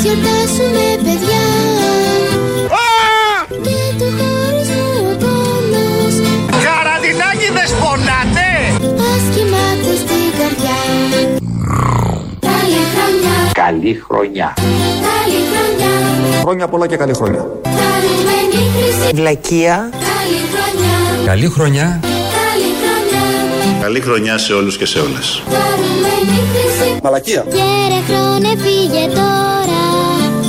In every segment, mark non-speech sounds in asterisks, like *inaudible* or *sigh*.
Ας γιορτάσουμε παιδιά Και του χωρισμού ο πόνος Καραντινάκιδες πονάτε. Ας κοιμάται στην καρδιά Καλή χρονιά, Καλή χρονιά. καλή χρονιά Χρόνια πολλά και καλή χρονιά. Χαρούμενη χρυσή Βλακεία. Καλή χρονιά, Καλή χρονιά. καλή χρονιά Καλή χρονιά σε όλους και σε όλες. Χαρούμενη χρυσή Μαλακία. Γέρε χρόνε φύγε τώρα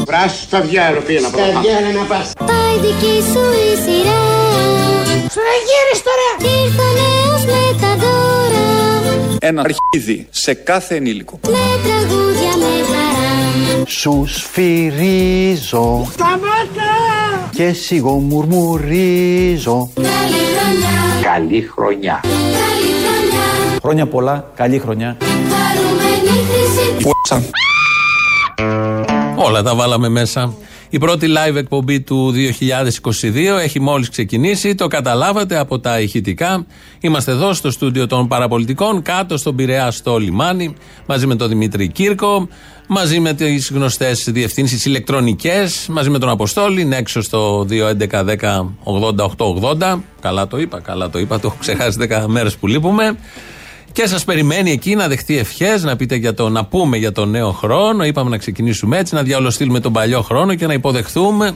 Βράσου στα βιάρο πήγαινα από τα Πάει δική σου η σειρά. Σου να γύρεις τώρα. Ήρθε ο νέος με τα δώρα. Ένα αρχίδι σε κάθε ενήλικο. Με τραγούδια με χαρά. Σους σφυρίζω και σιγό μουρμουρίζω. Καλή χρονιά, Καλή χρονιά. καλή χρονιά. Χρόνια πολλά, καλή χρονιά. Χαρούμενη χρυσή Όλα τα βάλαμε μέσα. Η πρώτη live εκπομπή του 2022 έχει μόλις ξεκινήσει, το καταλάβατε από τα ηχητικά. Είμαστε εδώ στο στούντιο των παραπολιτικών, κάτω στον Πειραιά στο λιμάνι, μαζί με τον Δημήτρη Κύρκο, μαζί με τις γνωστές διευθύνσεις ηλεκτρονικές, μαζί με τον Αποστόλη, είναι έξω στο 2.11.10.80.880. Καλά το είπα, καλά το είπα, το έχω ξεχάσει 10 μέρες που λείπουμε. Και σας περιμένει εκεί να δεχτεί ευχές, να πείτε για το, να πούμε για τον νέο χρόνο. Είπαμε να ξεκινήσουμε έτσι, να διαολοστείλουμε τον παλιό χρόνο και να υποδεχθούμε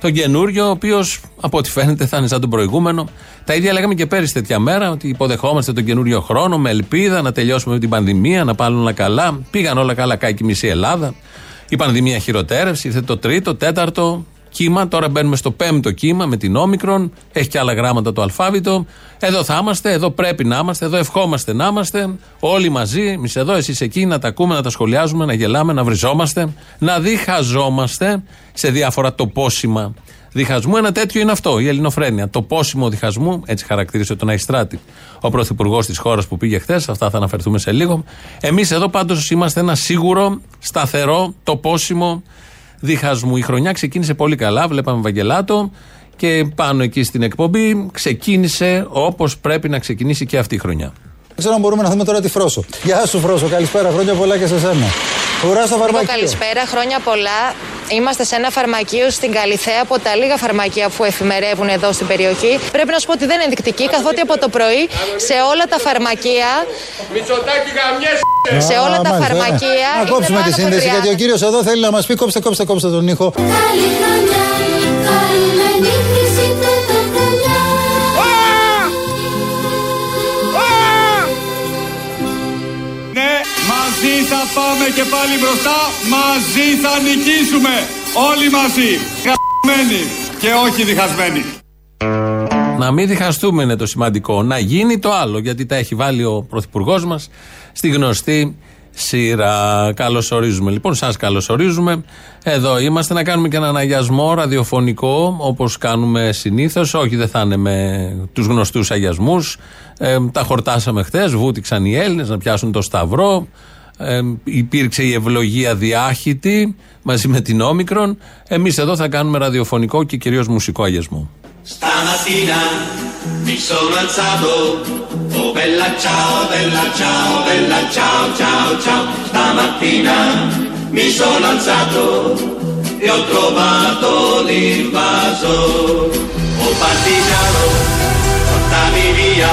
τον καινούριο, ο οποίος από ό,τι φαίνεται θα είναι σαν τον προηγούμενο. Τα ίδια λέγαμε και πέρυσι τέτοια μέρα, ότι υποδεχόμαστε τον καινούριο χρόνο με ελπίδα να τελειώσουμε με την πανδημία, να πάνε όλα καλά. Πήγαν όλα καλά, κάει και η μισή Ελλάδα. Η πανδημία χειροτέρευσε, ήρθε το τρίτο, τέταρτο κύμα. Τώρα μπαίνουμε στο πέμπτο κύμα με την όμικρον. Έχει και άλλα γράμματα το αλφάβητο. Εδώ θα είμαστε, εδώ πρέπει να είμαστε, εδώ ευχόμαστε να είμαστε. Όλοι μαζί, εμείς εδώ, εσείς εκεί, να τα ακούμε, να τα σχολιάζουμε, να γελάμε, να βριζόμαστε, να διχαζόμαστε σε διάφορα τοπόσιμα διχασμού. Ένα τέτοιο είναι αυτό, η ελληνοφρένεια. Το πόσιμο διχασμού, έτσι χαρακτήρισε τον Αϊστράτη, ο πρωθυπουργός της χώρας που πήγε χθες. Αυτά θα αναφερθούμε σε λίγο. Εμείς εδώ πάντως είμαστε ένα σίγουρο, σταθερό, τοπόσιμο διχασμού. Η χρονιά ξεκίνησε πολύ καλά, βλέπαμε Βαγγελάτο και πάνω εκεί στην εκπομπή ξεκίνησε όπως πρέπει να ξεκινήσει και αυτή η χρονιά. Δεν ξέρω αν μπορούμε να δούμε τώρα τη Φρόσο. Γεια σου Φρόσο, καλησπέρα, χρόνια πολλά και σε σένα. Ουρά στο Εγώ φαρμακείο. καλησπέρα, χρόνια πολλά. Είμαστε σε ένα φαρμακείο στην Καλιθέα από τα λίγα φαρμακεία που εφημερεύουν εδώ στην περιοχή. Πρέπει να σου πω ότι δεν είναι ενδεικτική, καθότι από το πρωί σε όλα τα φαρμακεία. Σε όλα τα μάλιστα, ε. φαρμακεία. Να κόψουμε είναι τη πάνω από σύνδεση 30. γιατί ο κύριος εδώ θέλει να μας πει κόψτε, κόψτε, κόψτε τον ήχο. Καλή χρονιά, χαρούμενη και πάλι μπροστά, μαζί θα νικήσουμε. Όλοι μαζί, χαμένοι και όχι διχασμένοι. Να μην διχαστούμε είναι το σημαντικό. Να γίνει το άλλο, γιατί τα έχει βάλει ο πρωθυπουργός μας στη γνωστή σειρά. Καλωσορίζουμε λοιπόν, σας καλωσορίζουμε. Εδώ είμαστε να κάνουμε και έναν αγιασμό ραδιοφωνικό, όπως κάνουμε συνήθως. Όχι, δεν θα είναι με τους γνωστούς αγιασμούς. Ε, τα χορτάσαμε χθες, βούτυξαν οι Έλληνες να πιάσουν το Σταυρό ε, υπήρξε η ευλογία διάχυτη μαζί με την Όμικρον. Εμείς εδώ θα κάνουμε ραδιοφωνικό και κυρίως μουσικό αγιασμό. Στα Ματίνα, μη σωματσάτο, ο Μπέλα Τσάο, Μπέλα Τσάο, Μπέλα Τσάο, Τσάο, Τσάο. Στα Ματίνα, μη σωματσάτο, ο Τρομάτο, Λιμπάζο. Ο Παρτιζάνος, όταν η Βία,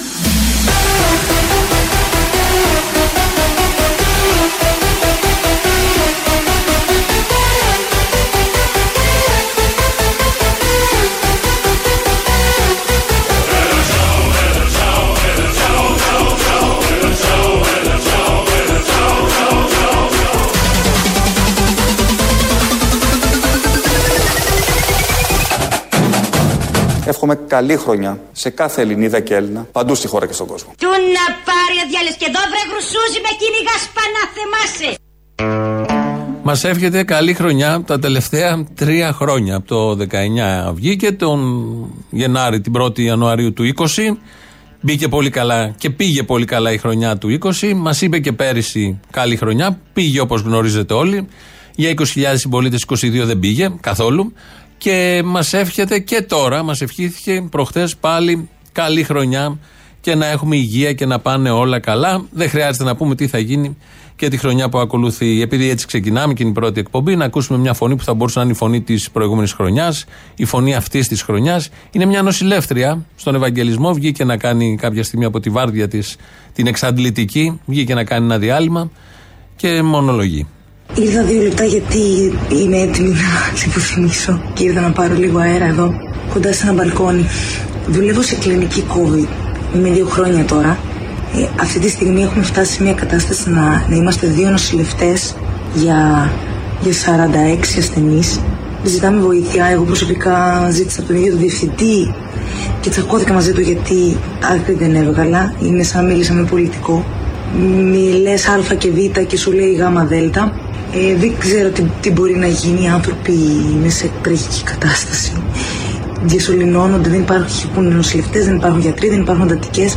Εύχομαι καλή χρονιά σε κάθε Ελληνίδα και Έλληνα, παντού στη χώρα και στον κόσμο. Του να πάρει ο διάλες και εδώ βρε γρουσούζι με κυνηγάς σπανά θεμάσαι. Μας εύχεται καλή χρονιά τα τελευταία τρία χρόνια. Από το 19 βγήκε, τον Γενάρη, την 1η Ιανουαρίου του 20. Μπήκε πολύ καλά και πήγε πολύ καλά η χρονιά του 20. Μας είπε και πέρυσι καλή χρονιά. Πήγε όπως γνωρίζετε όλοι. Για 20.000 συμπολίτες 22 δεν πήγε καθόλου. Και μας εύχεται και τώρα, μας ευχήθηκε προχθές πάλι καλή χρονιά και να έχουμε υγεία και να πάνε όλα καλά. Δεν χρειάζεται να πούμε τι θα γίνει και τη χρονιά που ακολουθεί. Επειδή έτσι ξεκινάμε και είναι η πρώτη εκπομπή, να ακούσουμε μια φωνή που θα μπορούσε να είναι η φωνή της προηγούμενης χρονιάς, η φωνή αυτής της χρονιάς. Είναι μια νοσηλεύτρια στον Ευαγγελισμό. Βγήκε να κάνει κάποια στιγμή από τη βάρδια της την εξαντλητική, βγήκε να κάνει ένα διάλειμμα και μονολογεί. Ήρθα δύο λεπτά γιατί είμαι έτοιμη να λιποθυμίσω και ήρθα να πάρω λίγο αέρα εδώ, κοντά σε ένα μπαλκόνι. Δουλεύω σε κλινική COVID. Είμαι δύο χρόνια τώρα. Ε, αυτή τη στιγμή έχουμε φτάσει σε μια κατάσταση να, να είμαστε δύο νοσηλευτές για, για 46 ασθενείς. Ζητάμε βοήθεια. Εγώ προσωπικά ζήτησα από τον ίδιο τον διευθυντή και τσακώθηκα μαζί του γιατί άκρη δεν έβγαλα. Είναι σαν να μίλησα με πολιτικό. Μιλέ Α και Β και σου λέει Γ Δ. Ε, δεν ξέρω τι, τι μπορεί να γίνει. Οι άνθρωποι είναι σε τραγική κατάσταση. Διασωληνώνονται, δεν υπάρχουν νοσηλευτές, δεν υπάρχουν γιατροί, δεν υπάρχουν εντατικέ.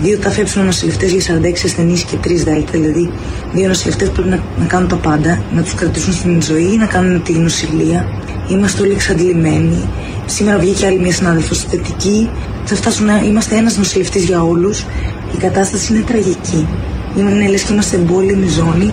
Δύο τα φέψουν νοσηλευτές για 46 ασθενείς και τρεις δέλτα. Δηλαδή, δύο νοσηλευτές πρέπει να, να κάνουν τα πάντα, να τους κρατήσουν στην ζωή, να κάνουν τη νοσηλεία. Είμαστε όλοι εξαντλημένοι. Σήμερα βγήκε άλλη μια συνάδελφος θετική. Θα φτάσουν να είμαστε ένας νοσηλευτής για όλους. Η κατάσταση είναι τραγική. Είναι λε και είμαστε εμπόλεμη ζώνη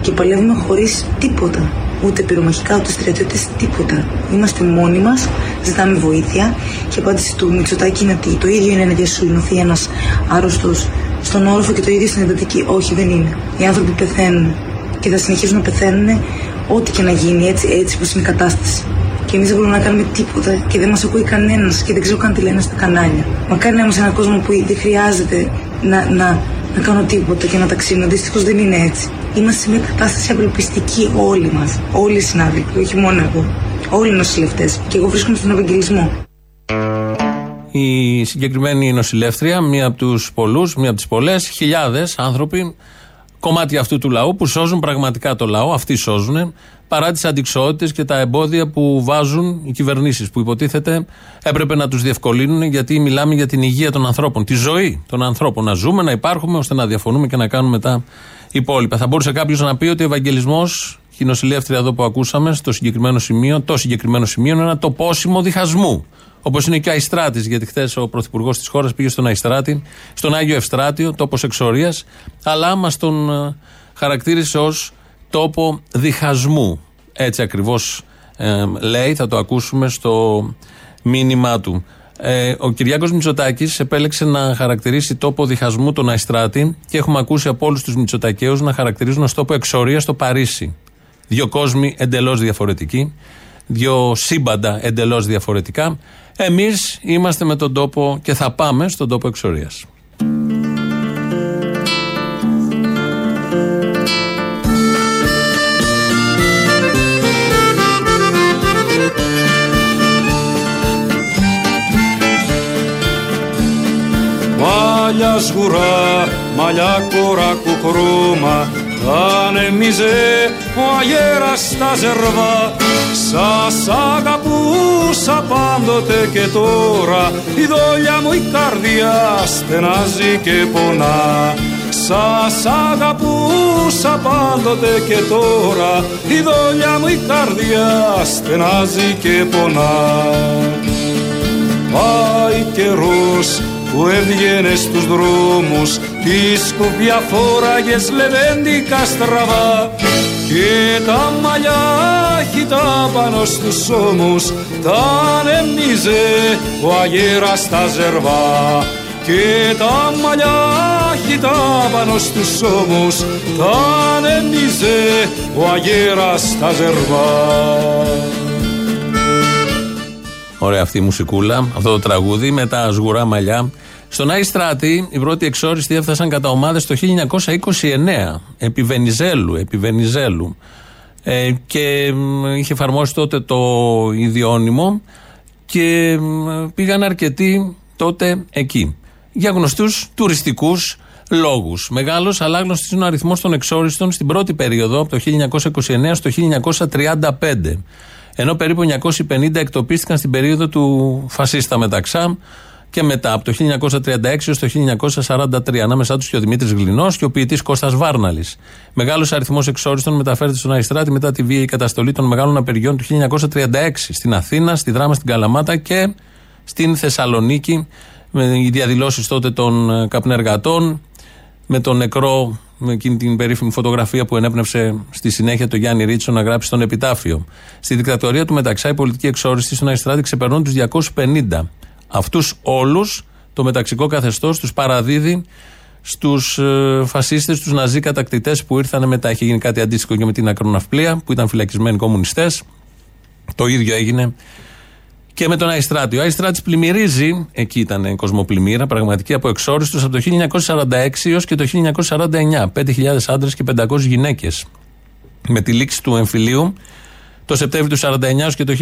και παλεύουμε χωρίς τίποτα. Ούτε πυρομαχικά, ούτε στρατιώτες, τίποτα. Είμαστε μόνοι μας, ζητάμε βοήθεια. Και η απάντηση του Μητσοτάκη είναι ότι το ίδιο είναι να διασωληνωθεί ένας άρρωστος στον όροφο και το ίδιο στην εντατική. Όχι, δεν είναι. Οι άνθρωποι πεθαίνουν και θα συνεχίσουν να πεθαίνουν ό,τι και να γίνει, έτσι, έτσι όπως είναι η κατάσταση. Και εμείς δεν μπορούμε να κάνουμε τίποτα και δεν μας ακούει κανένας και δεν ξέρω καν τι λένε στα κανάλια. Μακάρι να είμαστε σε έναν κόσμο που δεν χρειάζεται να, να, να κάνω τίποτα και να ταξίνω. Δυστυχώς δεν είναι έτσι. Είμαστε σε μια κατάσταση απελπιστική όλοι μας. Όλοι οι συνάδελφοι, όχι μόνο εγώ. Όλοι οι νοσηλευτές. Και εγώ βρίσκομαι στον Ευαγγελισμό. Η συγκεκριμένη νοσηλεύτρια, μία από τους πολλούς, μία από τις πολλές, χιλιάδες άνθρωποι, κομμάτι αυτού του λαού που σώζουν πραγματικά το λαό, αυτοί σώζουν, παρά τις αντικσότητε και τα εμπόδια που βάζουν οι κυβερνήσεις, που υποτίθεται έπρεπε να τους διευκολύνουν, γιατί μιλάμε για την υγεία των ανθρώπων, τη ζωή των ανθρώπων. Να ζούμε, να υπάρχουμε, ώστε να διαφωνούμε και να κάνουμε τα υπόλοιπα. Θα μπορούσε κάποιος να πει ότι ο Ευαγγελισμός, η νοσηλεύτρια εδώ που ακούσαμε, στο συγκεκριμένο σημείο, το συγκεκριμένο σημείο είναι ένα τοπόσιμο διχασμού. Όπως είναι και ο Αϊστράτης, γιατί χθες ο πρωθυπουργός της χώρας πήγε στον Αϊστράτη, στον Άγιο Ευστράτιο, τόπος εξορίας, αλλά μα τον ε, χαρακτήρισε ως τόπο διχασμού. Έτσι ακριβώς ε, λέει, θα το ακούσουμε στο μήνυμά του. Ε, ο Κυριάκος Μητσοτάκης επέλεξε να χαρακτηρίσει τόπο διχασμού τον Αϊστράτη και έχουμε ακούσει από όλους τους Μητσοτακέους να χαρακτηρίζουν ως τόπο εξορία στο Παρίσι. Δύο κόσμοι εντελώς διαφορετικοί, δύο σύμπαντα εντελώς διαφορετικά. Εμείς είμαστε με τον τόπο και θα πάμε στον τόπο εξορίας. Μαλλιά σγουρά, μαλλιά κορά κουκρούμα. Θα ανεμίζε ο αγέρας στα ζερβά. Σας αγαπούσα πάντοτε και τώρα. Η δόλια μου η καρδιά στενάζει και πονά. Σας αγαπούσα πάντοτε και τώρα. Η δόλια μου η καρδιά στενάζει και πονά. Πάει καιρός που έβγαινε στους δρόμους τη σκουπιά φόραγες λεβέντικα στραβά. Και τα μαλλιά χιτά πάνω στους ώμους τα ανεμίζε ο αγέρας στα ζερβά. Και τα μαλλιά χιτά πάνω στους ώμους τα ανεμίζε ο αγέρας στα ζερβά Ωραία αυτή η μουσικούλα, αυτό το τραγούδι με τα σγουρά μαλλιά. Στον Άι Στράτη, οι πρώτοι εξόριστοι έφτασαν κατά ομάδες το 1929, επί Βενιζέλου. Επί Βενιζέλου. Ε, και είχε εφαρμόσει τότε το ιδιώνυμο και πήγαν αρκετοί τότε εκεί. Για γνωστούς τουριστικούς λόγους. Μεγάλος αλλά άγνωστο είναι ο αριθμός των εξόριστων στην πρώτη περίοδο, από το 1929 στο 1935. Ενώ περίπου 950 εκτοπίστηκαν στην περίοδο του φασίστα μεταξά και μετά, από το 1936 έως το 1943. Ανάμεσά τους και ο Δημήτρης Γλινός και ο ποιητής Κώστας Βάρναλης. Μεγάλος αριθμός εξόριστων μεταφέρεται στον Αϊστράτη μετά τη βίαιη καταστολή των μεγάλων απεργιών του 1936 στην Αθήνα, στη Δράμα, στην Καλαμάτα και στην Θεσσαλονίκη. Με οι διαδηλώσεις τότε των ε, καπνεργατών, με τον νεκρό, με εκείνη την περίφημη φωτογραφία που ενέπνευσε στη συνέχεια το Γιάννη Ρίτσο να γράψει στον επιτάφιο. Στη δικτατορία του Μεταξά, οι πολιτικοί εξόριστοι στον Αϊστράτη ξεπερνούν τους 250. Αυτούς όλους το μεταξικό καθεστώς τους παραδίδει στους ε, φασίστες, στου ναζί κατακτητές που ήρθαν μετά. Έχει γίνει κάτι αντίστοιχο και με την ακροναυπλία που ήταν φυλακισμένοι κομμουνιστές. Το ίδιο έγινε και με τον Αϊστράτη. Ο Αϊστράτη πλημμυρίζει, εκεί ήταν κοσμοπλημμύρα, πραγματική από εξόριστου από το 1946 έως και το 1949. 5.000 άντρες και 500 γυναίκες. Με τη λήξη του εμφυλίου το Σεπτέμβριο του 1949 και το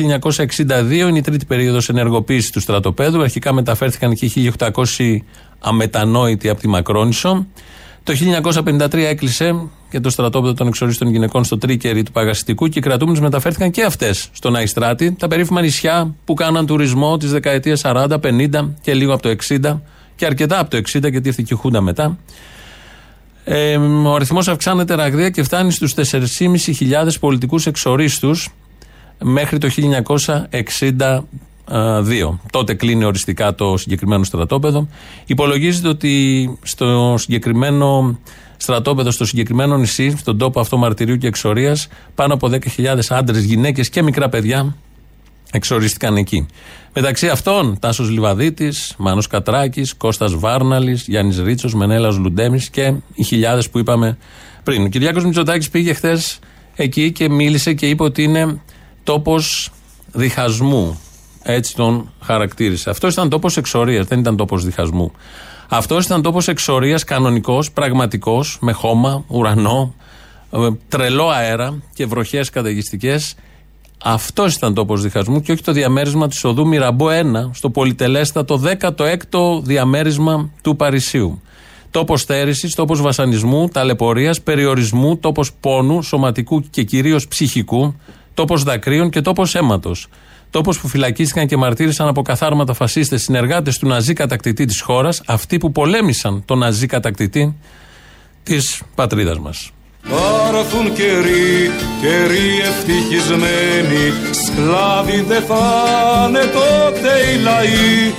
1962 είναι η τρίτη περίοδος ενεργοποίησης του στρατοπέδου. Αρχικά μεταφέρθηκαν εκεί 1.800 αμετανόητοι από τη Μακρόνισο. Το 1953 έκλεισε και το στρατόπεδο των εξορίστων γυναικών στο Τρίκερι του Παγαστικού και οι κρατούμενε μεταφέρθηκαν και αυτές στον Αϊστράτη, τα περίφημα νησιά που κάναν τουρισμό της δεκαετίας 40, 50 και λίγο από το 60 και αρκετά από το 60 γιατί ήρθε και η Χούντα μετά. Ε, ο αριθμός αυξάνεται ραγδαία και φτάνει στους 4.500 πολιτικούς εξορίστους μέχρι το 1962. Τότε κλείνει οριστικά το συγκεκριμένο στρατόπεδο. Υπολογίζεται ότι στο συγκεκριμένο στρατόπεδο, στο συγκεκριμένο νησί, στον τόπο αυτό μαρτυρίου και εξορίας, πάνω από 10.000 άντρες, γυναίκες και μικρά παιδιά εξορίστηκαν εκεί. Μεταξύ αυτών, Τάσος Λιβαδίτης, Μάνος Κατράκης, Κώστας Βάρναλης, Γιάννης Ρίτσος, Μενέλας Λουντέμι και οι χιλιάδες που είπαμε πριν. Ο Κυριάκος Μητσοτάκης πήγε χθες εκεί και μίλησε και είπε ότι είναι τόπος διχασμού. Έτσι τον χαρακτήρισε. Αυτός ήταν τόπος εξορίας, δεν ήταν τόπος διχασμού. Αυτός ήταν τόπος εξορίας κανονικός, πραγματικός, με χώμα, ουρανό, ε, τρελό αέρα και βροχές καταιγιστικές. Αυτός ήταν τόπος διχασμού και όχι το διαμέρισμα της οδού Μυραμπό 1 στο πολυτελέστατο 16ο διαμέρισμα του Παρισίου. Τόπος στέρησης, τόπος βασανισμού, ταλαιπωρίας, περιορισμού, τόπος πόνου, σωματικού και κυρίως ψυχικού, τόπος δακρύων και τόπος αίματος. Τόπο που φυλακίστηκαν και μαρτύρησαν από καθάρματα φασίστες συνεργάτες του ναζί κατακτητή της χώρας, αυτοί που πολέμησαν τον ναζί κατακτητή της πατρίδας μας. Θα έρθουν καιροί, καιροί ευτυχισμένοι Σκλάβοι δεν θα είναι τότε οι λαοί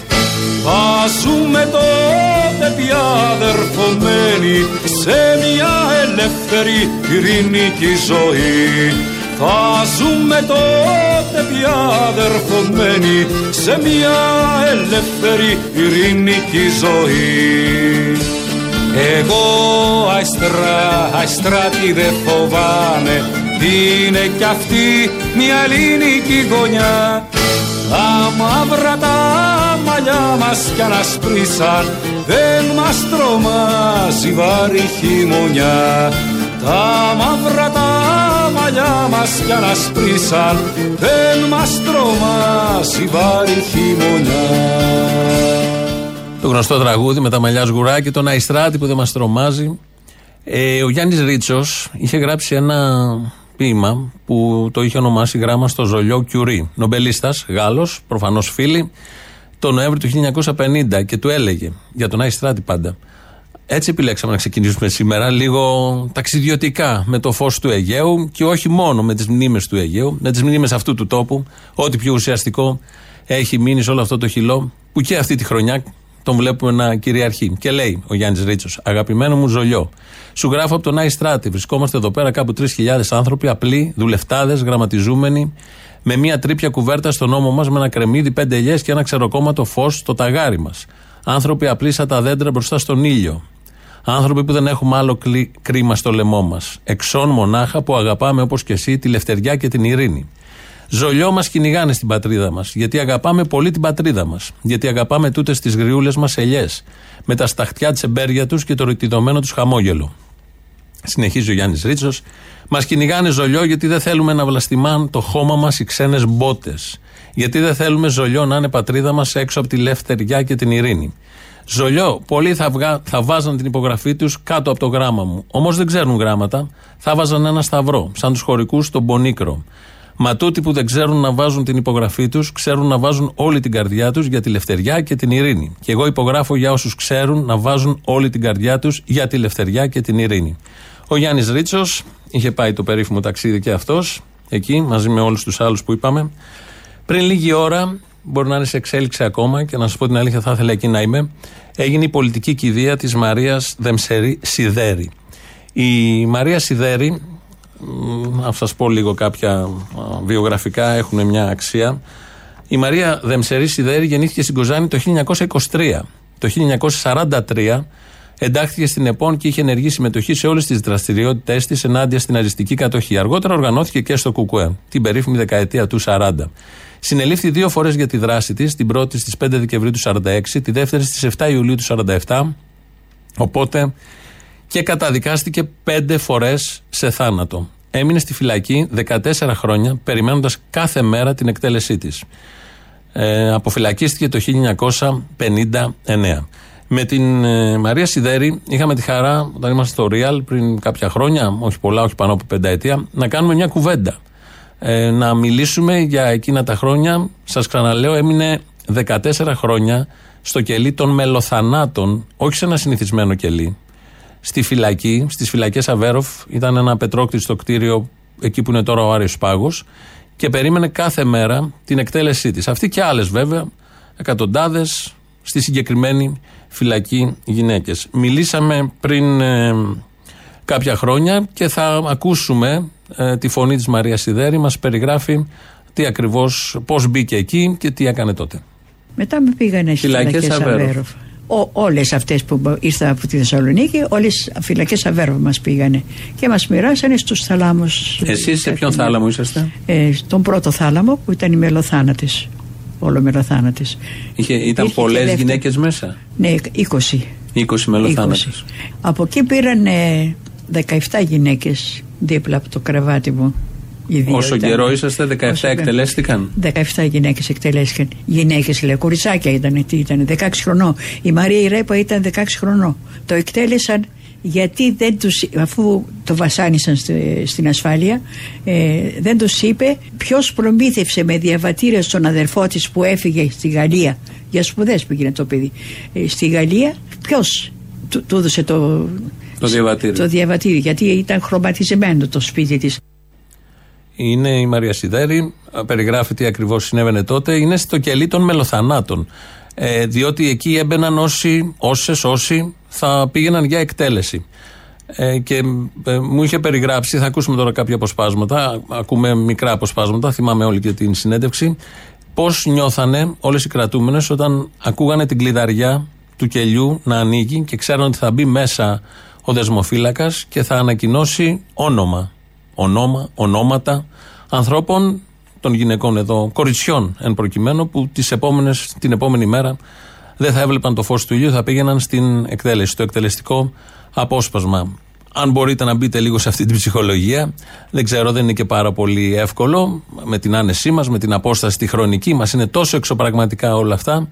Θα ζούμε τότε πια αδερφωμένοι Σε μια ελεύθερη ειρηνική ζωή θα ζούμε τότε πια αδερφωμένοι σε μια ελεύθερη ειρηνική ζωή. Εγώ αϊστρά, αϊστράτη δεν φοβάμαι. Είναι κι αυτή μια ελληνική γωνιά. Τα μαύρα τα μαλλιά μας κι ανασπρίσαν Δεν μας τρομάζει βάρη χειμωνιά. Τα μαύρα τα μαλλιά μας κι ανασπρίσαν Δεν μας τρομάζει βάρη χειμωνιά το γνωστό τραγούδι με τα μαλλιά σγουρά και τον Αϊστράτη που δεν μας τρομάζει. Ε, ο Γιάννης Ρίτσος είχε γράψει ένα ποίημα που το είχε ονομάσει γράμμα στο Ζολιό Κιουρί. Νομπελίστας, Γάλλος, προφανώς φίλη, το Νοέμβριο του 1950 και του έλεγε για τον Αϊστράτη πάντα. Έτσι επιλέξαμε να ξεκινήσουμε σήμερα λίγο ταξιδιωτικά με το φως του Αιγαίου και όχι μόνο με τις μνήμες του Αιγαίου, με τις μνήμες αυτού του τόπου, ό,τι πιο ουσιαστικό έχει μείνει σε όλο αυτό το χυλό που και αυτή τη χρονιά τον βλέπουμε να κυριαρχεί. Και λέει ο Γιάννης Ρίτσος, Αγαπημένο μου ζολιό, σου γράφω από τον Άι Στράτη. Βρισκόμαστε εδώ πέρα κάπου 3.000 άνθρωποι, απλοί, δουλευτάδες, γραμματιζούμενοι, με μία τρίπια κουβέρτα στον ώμο μας, με ένα κρεμμύδι, πέντε ελιές και ένα ξεροκόμματο φως στο ταγάρι μας. Άνθρωποι απλοί σαν τα δέντρα μπροστά στον ήλιο. Άνθρωποι που δεν έχουμε άλλο κρίμα στο λαιμό μας. Εξών μονάχα που αγαπάμε όπως και εσύ τη λευτεριά και την ειρήνη. Ζολιό μας κυνηγάνε στην πατρίδα μας. Γιατί αγαπάμε πολύ την πατρίδα μας. Γιατί αγαπάμε τούτες τις γριούλες μας ελιές. Με τα σταχτιά τη εμπέρια τους και το ρητιδωμένο τους χαμόγελο. Συνεχίζει ο Γιάννης Ρίτσος. Μας κυνηγάνε ζολιό γιατί δεν θέλουμε να βλαστημάν το χώμα μας οι ξένες μπότες. Γιατί δεν θέλουμε ζολιό να είναι πατρίδα μας έξω από τη λευτεριά και την ειρήνη. Ζολιό, πολλοί θα, βγα, θα βάζαν την υπογραφή τους κάτω από το γράμμα μου. Όμως δεν ξέρουν γράμματα. Θα βάζαν ένα σταυρό, σαν τους χωρικούς στον Πονίκρο. Μα τούτοι που δεν ξέρουν να βάζουν την υπογραφή τους, ξέρουν να βάζουν όλη την καρδιά τους για τη λευτεριά και την ειρήνη. Και εγώ υπογράφω για όσους ξέρουν να βάζουν όλη την καρδιά τους για τη λευτεριά και την ειρήνη. Ο Γιάννης Ρίτσος είχε πάει το περίφημο ταξίδι και αυτός, εκεί, μαζί με όλους τους άλλους που είπαμε. Πριν λίγη ώρα, μπορεί να είναι σε εξέλιξη ακόμα και να σας πω την αλήθεια, θα ήθελα εκεί να είμαι. Έγινε η πολιτική κηδεία της Μαρίας Δεμσερή Σιδέρη. Η Μαρία Σιδέρη, να σας πω λίγο κάποια βιογραφικά, έχουν μια αξία. Η Μαρία Δεμσερή Σιδέρη γεννήθηκε στην Κοζάνη το 1923. Το 1943 εντάχθηκε στην ΕΠΟΝ και είχε ενεργή συμμετοχή σε όλες τις δραστηριότητές της ενάντια στην αριστική κατοχή. Αργότερα οργανώθηκε και στο ΚΚΕ, την περίφημη δεκαετία του 40. Συνελήφθη δύο φορές για τη δράση της, την πρώτη στις 5 Δεκεμβρίου του 46, τη δεύτερη στις 7 Ιουλίου του 47. Οπότε και καταδικάστηκε πέντε φορές σε θάνατο. Έμεινε στη φυλακή 14 χρόνια, περιμένοντας κάθε μέρα την εκτέλεσή της. Ε, αποφυλακίστηκε το 1959. Με την ε, Μαρία Σιδέρη είχαμε τη χαρά, όταν ήμασταν στο Real πριν κάποια χρόνια, όχι πολλά, όχι πάνω από πενταετία, να κάνουμε μια κουβέντα. Ε, να μιλήσουμε για εκείνα τα χρόνια. Σας ξαναλέω, έμεινε 14 χρόνια στο κελί των μελοθανάτων, όχι σε ένα συνηθισμένο κελί. Στη φυλακή, στις φυλακές Αβέροφ, ήταν ένα πετρόκτιστο κτίριο εκεί που είναι τώρα ο Άριος Πάγος και περίμενε κάθε μέρα την εκτέλεσή της. Αυτή και άλλες βέβαια, εκατοντάδες, στη συγκεκριμένη φυλακή γυναίκες. Μιλήσαμε πριν ε, κάποια χρόνια και θα ακούσουμε ε, τη φωνή της Μαρίας Σιδέρη μας περιγράφει τι ακριβώς, πώς μπήκε εκεί και τι έκανε τότε. Μετά με πήγανε στις Φυλακές φυλακές Αβέροφ. Αβέροφ. Ο, όλες αυτές που ήρθαν από τη Θεσσαλονίκη, όλες φυλακές Αβέροφ μας πήγανε και μας μοιράσανε στους θαλάμους. Εσείς σε ποιον θάλαμο είσαστε; Ε, στον πρώτο θάλαμο που ήταν οι μελοθάνατες. Όλο μελοθάνατες. Είχε, ήταν Υπήρχε και πολλές δεύτερη. γυναίκες μέσα; Ναι, 20. 20 μελοθάνατες. Από εκεί πήραν ε, 17 γυναίκες δίπλα από το κρεβάτι μου. Οι δύο Όσο ήταν. καιρό είσαστε, 17 Όσο καιρό. εκτελέστηκαν; 17 γυναίκες εκτελέστηκαν. Γυναίκες, λέει, κοριτσάκια ήταν, τι ήταν, 16 χρονών. Η Μαρία η Ρέπα ήταν 16 χρονών. Το εκτέλεσαν γιατί δεν τους, αφού το βασάνισαν στη- στην ασφάλεια, ε, δεν τους είπε ποιος προμήθευσε με διαβατήρια στον αδερφό της που έφυγε στη Γαλλία. Για σπουδές πήγαινε το παιδί. Ε, στη Γαλλία, ποιος του, του έδωσε το, Το διαβατήριο. το διαβατήριο, γιατί ήταν χρωματισμένο το σπίτι της. Είναι η Μαρία Σιδέρη, περιγράφει τι ακριβώς συνέβαινε τότε. Είναι στο κελί των μελοθανάτων. Ε, διότι εκεί έμπαιναν όσοι, όσες, όσοι θα πήγαιναν για εκτέλεση. Ε, και ε, μου είχε περιγράψει, θα ακούσουμε τώρα κάποια αποσπάσματα, ακούμε μικρά αποσπάσματα, θυμάμαι όλη και την συνέντευξη, πώς νιώθανε όλες οι κρατούμενες όταν ακούγανε την κλειδαριά του κελιού να ανοίγει και ξέραν ότι θα μπει μέσα ο δεσμοφύλακας και θα ανακοινώσει όνομα. Ονόμα, ονόματα ανθρώπων, των γυναικών εδώ, κοριτσιών εν προκειμένου, που τις επόμενες, την επόμενη μέρα δεν θα έβλεπαν το φως του ήλιου, θα πήγαιναν στην εκτέλεση, στο εκτελεστικό απόσπασμα. Αν μπορείτε να μπείτε λίγο σε αυτή την ψυχολογία, δεν ξέρω, δεν είναι και πάρα πολύ εύκολο με την άνεσή μας, με την απόσταση τη χρονική μας. Είναι τόσο εξωπραγματικά όλα αυτά.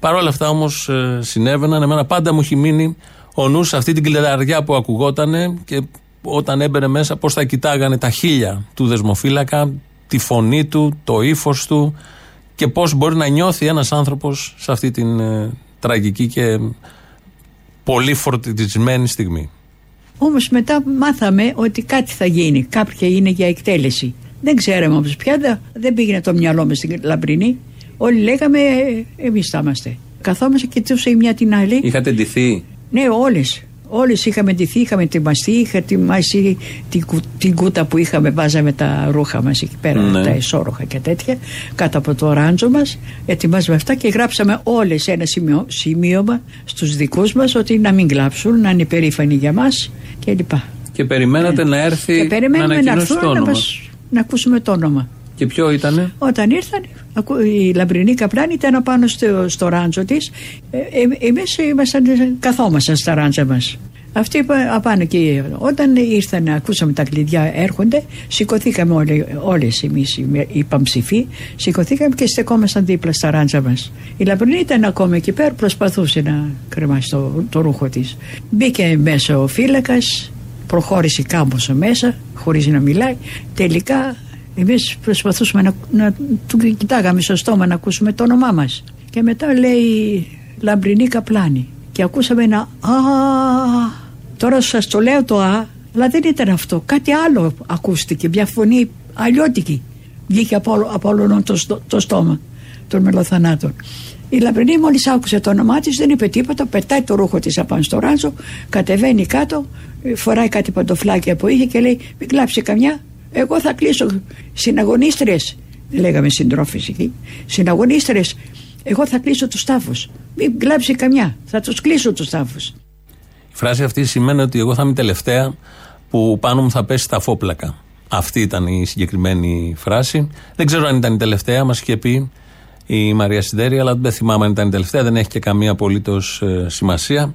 Παρ' όλα αυτά όμως συνέβαιναν. Εμένα πάντα μου έχει μείνει ο νους αυτή την κλειδαριά που ακουγότανε και όταν έμπαινε μέσα πώς θα κοιτάγανε τα χίλια του δεσμοφύλακα, τη φωνή του, το ύφος του και πώς μπορεί να νιώθει ένας άνθρωπος σε αυτή την ε, τραγική και πολύ φορτισμένη στιγμή. Όμως μετά μάθαμε ότι κάτι θα γίνει. Κάποια είναι για εκτέλεση. Δεν ξέραμε όμως πια, δε- δεν πήγαινε το μυαλό μας στην λαμπρινή. Όλοι λέγαμε, εμείς θα είμαστε. Καθόμαστε και κοιτούσε η μια την άλλη. Είχατε ντυθεί; Ναι, όλες. Όλες είχαμε ντυθεί, είχαμε ετοιμαστεί, είχα ετοιμάσει την, κου- την κούτα που είχαμε, βάζαμε τα ρούχα μας εκεί πέρα, Ναι. τα εσώρουχα και τέτοια, κάτω από το ράντζο μας. Ετοιμάζαμε αυτά και γράψαμε όλες ένα σημείο, σημείωμα στους δικούς μας ότι να μην κλάψουν, να είναι περήφανοι για μας κλπ. Και περιμένατε να έρθει Ναι. Και περιμένουμε να να ανακοινώσει έρθουν το να, όνομα. μας, να ακούσουμε το όνομα. Και ποιο ήτανε; Όταν ήρθαν, ακού- η λαμπρινή καπλάνη ήταν απάνω στο, στο ράντζο της. Ε, ε, Εμείς ήμασταν, καθόμασταν στα ράντζα μας. Αυτοί είπα- απάνω εκεί. Όταν ήρθαν, ακούσαμε τα κλειδιά έρχονται, σηκωθήκαμε όλοι, όλες εμείς οι, με- οι παμψηφοί, σηκωθήκαμε και στεκόμασταν δίπλα στα ράντζα μας. Η Λαμπρινή ήταν ακόμα εκεί πέρα, προσπαθούσε να κρεμάσει το, το ρούχο της. Μπήκε μέσα ο φύλακας, προχώρησε κάμποσο μέσα, χωρίς να μιλάει. Τελικά εμείς προσπαθούσαμε να, να του κοιτάγαμε στο στόμα να ακούσουμε το όνομά μας. Και μετά λέει Λαμπρινή Καπλάνη. Και ακούσαμε ένα «Α». Τώρα σας το λέω το «Α», αλλά δεν ήταν αυτό. Κάτι άλλο ακούστηκε, μια φωνή αλλιώτικη. Βγήκε από, όλο- από όλο το, στο- το στόμα των μελοθανάτων. Η Λαμπρινή μόλις άκουσε το όνομά της, δεν είπε τίποτα, πετάει το ρούχο της απάνω στο ράζο, κατεβαίνει κάτω, ε, φοράει κάτι παντοφλάκια που είχε και λέει: Μην κλάψει καμιά, εγώ θα κλείσω. Συναγωνίστρε, λέγαμε συντρόφες εκεί, συναγωνίστρε, εγώ θα κλείσω τους τάφους. Μην κλάψει καμιά, θα τους κλείσω τους τάφους. Η φράση αυτή σημαίνει ότι εγώ θα είμαι η τελευταία που πάνω μου θα πέσει τα φόπλακα. Αυτή ήταν η συγκεκριμένη φράση. Δεν ξέρω αν ήταν η τελευταία, μας είχε πει η Μαρία Σιδέρη, αλλά δεν θυμάμαι αν ήταν η τελευταία, δεν έχει και καμία απολύτως σημασία.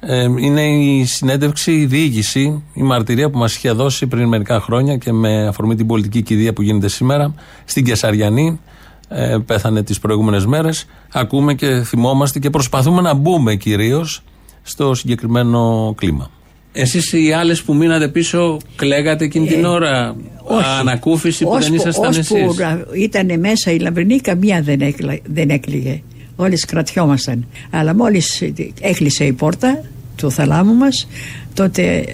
Ε, είναι η συνέντευξη, η διοίκηση, η μαρτυρία που μας είχε δώσει πριν μερικά χρόνια και με αφορμή την πολιτική κηδεία που γίνεται σήμερα στην Κεσαριανή. Ε, πέθανε τις προηγούμενες μέρες. Ακούμε και θυμόμαστε και προσπαθούμε να μπούμε κυρίως στο συγκεκριμένο κλίμα. Εσείς οι άλλες που μείνατε πίσω, κλαίγατε εκείνη την ώρα. Ανακούφιση που δεν ήσασταν εσείς; Ώσπου ήταν μέσα η Λαμπρινή, καμία δεν, έκλα, δεν έκλειγε. Όλε κρατιόμασταν. Αλλά μόλις έκλεισε η πόρτα του θαλάμου μας, τότε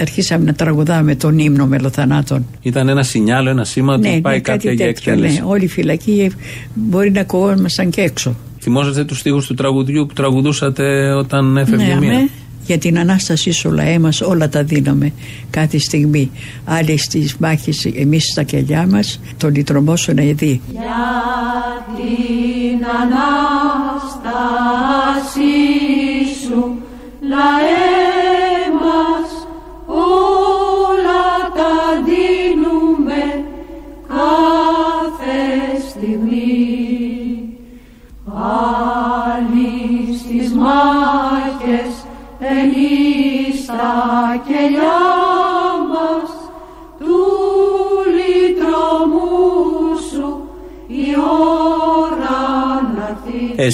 αρχίσαμε να τραγουδάμε τον ύμνο μελοθανάτων. Ήταν ένα σινιάλο, ένα σήμα ότι ναι, πάει ναι, κάποια κάτι για τέτοιο, εκτέλεση. ναι. Όλη η φυλακή μπορεί να ακουγόμασταν και έξω. Θυμόσαστε τους στίχους του τραγουδιού που τραγουδούσατε όταν έφευγε ναι, μία; Αμέ, για την Ανάστασή σου λαέ μας όλα τα δίναμε κάθε στιγμή. Άλλοι στις μάχες εμείς στα κελιά μας το λυτρωμόσουν εδί. Για την Ανάστασή σου λαέ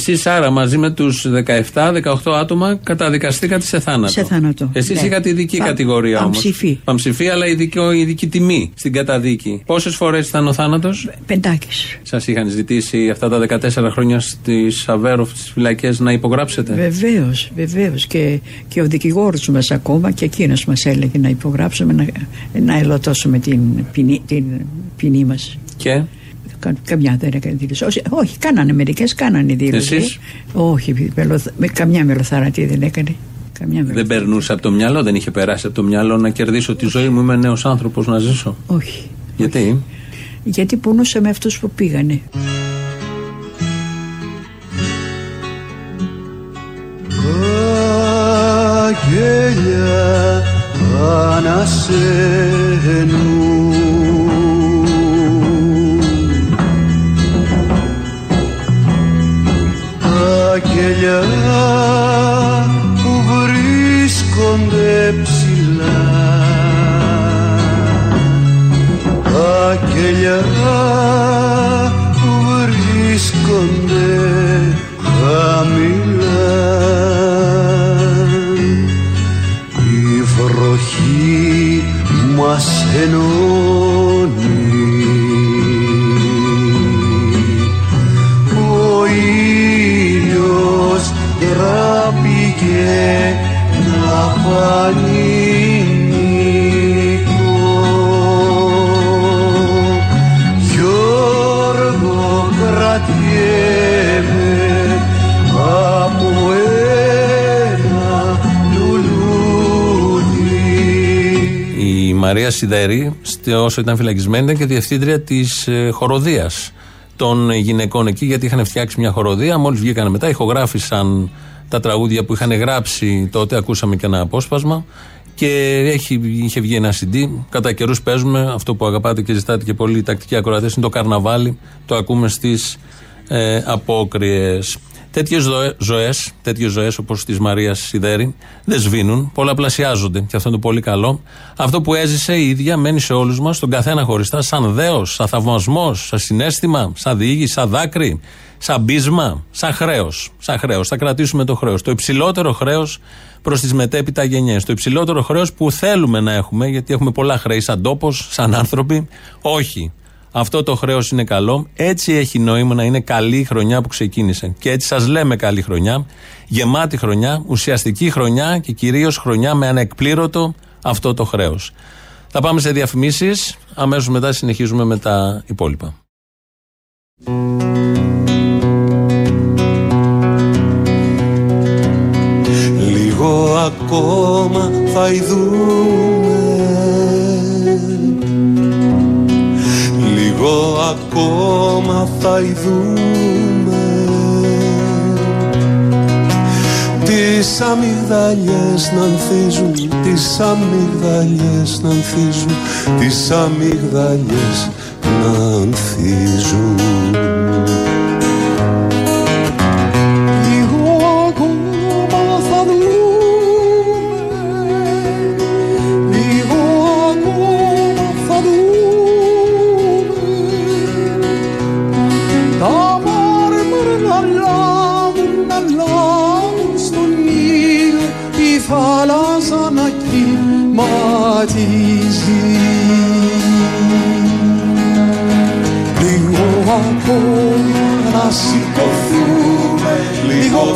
Εσεί άρα μαζί με τους 17-18 άτομα καταδικαστήκατε σε θάνατο. Σε θάνατο. Εσείς Ναι. είχατε ειδική Πα- κατηγορία όμως. παμψηφή. Παμψηφή, αλλά ειδική, ειδική τιμή στην καταδίκη. Πόσες φορές ήταν ο θάνατος, Πεντάκης. Σας είχαν ζητήσει αυτά τα 14 χρόνια στις Αβέρο, στις φυλακές, να υπογράψετε; Βεβαίως, βεβαίως και, και ο δικηγόρος μας ακόμα και εκείνος μας έλεγε να υπογράψουμε να, να ελωτώσουμε την ποινή, την ποινή μας. Και; Κα- Καμιά δεν έκανε δήλωση. Όχι, όχι κάνανε μερικές, κάνανε δήλωση. Εσείς; Όχι, μελοθ- με, καμιά μελοθαρατή δεν έκανε. Καμιά δεν περνούσε από το μυαλό, δεν είχε περάσει από το μυαλό να κερδίσω τη ζωή μου. Είμαι νέος άνθρωπος να ζήσω. Όχι. Γιατί; Γιατί πονούσε με αυτούς που πήγανε. Αγγέλια ανασένουν Αγγέλια που βρίσκονται ψηλά. Αγγέλια που βρίσκονται Μαρία Σιδέρη, στε- όσο ήταν φυλακισμένη, ήταν και διευθύντρια της ε, χοροδίας των γυναικών εκεί, γιατί είχαν φτιάξει μια χοροδία. Μόλις βγήκαν μετά, ηχογράφησαν τα τραγούδια που είχαν γράψει τότε. Ακούσαμε και ένα απόσπασμα. Και έχει, είχε βγει ένα CD. Κατά καιρούς παίζουμε αυτό που αγαπάτε και ζητάτε και πολλοί τακτικοί ακροατές. Είναι το καρναβάλι. Το ακούμε στις ε, απόκριες. Τέτοιες ζωέ, τέτοιες ζωές όπως της Μαρίας Σιδέρη, δεν σβήνουν, πολλαπλασιάζονται. Και αυτό είναι το πολύ καλό. Αυτό που έζησε η ίδια μένει σε όλους μας, τον καθένα χωριστά, σαν δέος, σαν θαυμασμός, σαν συνέστημα, σαν διήγηση, σαν δάκρυ, σαν μπίσμα, σαν χρέος. Σαν χρέος. Θα κρατήσουμε το χρέος. Το υψηλότερο χρέος προς τις μετέπειτα γενιές. Το υψηλότερο χρέος που θέλουμε να έχουμε, γιατί έχουμε πολλά χρέη σαν τόπος, σαν άνθρωποι. Όχι. Αυτό το χρέος είναι καλό. Έτσι έχει νόημα να είναι καλή η χρονιά που ξεκίνησε. Και έτσι σας λέμε καλή χρονιά. Γεμάτη χρονιά, ουσιαστική χρονιά και κυρίως χρονιά με ανεκπλήρωτο αυτό το χρέος. Θα πάμε σε διαφημίσεις. Αμέσως μετά συνεχίζουμε με τα υπόλοιπα. Λίγο ακόμα θα ειδούμε ακόμα θα ειδούμε Τις αμυγδαλιές να ανθίζουν Τις αμυγδαλιές να ανθίζουν Τις αμυγδαλιές να ανθίζουν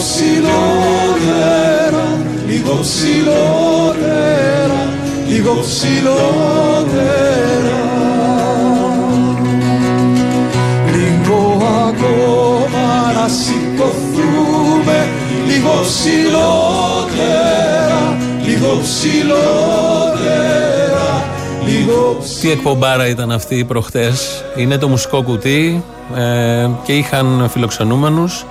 ψηλότερα, λίγο ψηλότερα Λίγο ψηλότερα Λίγο ακόμα να σηκωθούμε Λίγο ψηλότερα, λίγο ψηλότερα Λίγο Τι εκπομπάρα ήταν αυτή προχτές; Είναι το μουσικό κουτί ε, και είχαν φιλοξενούμενους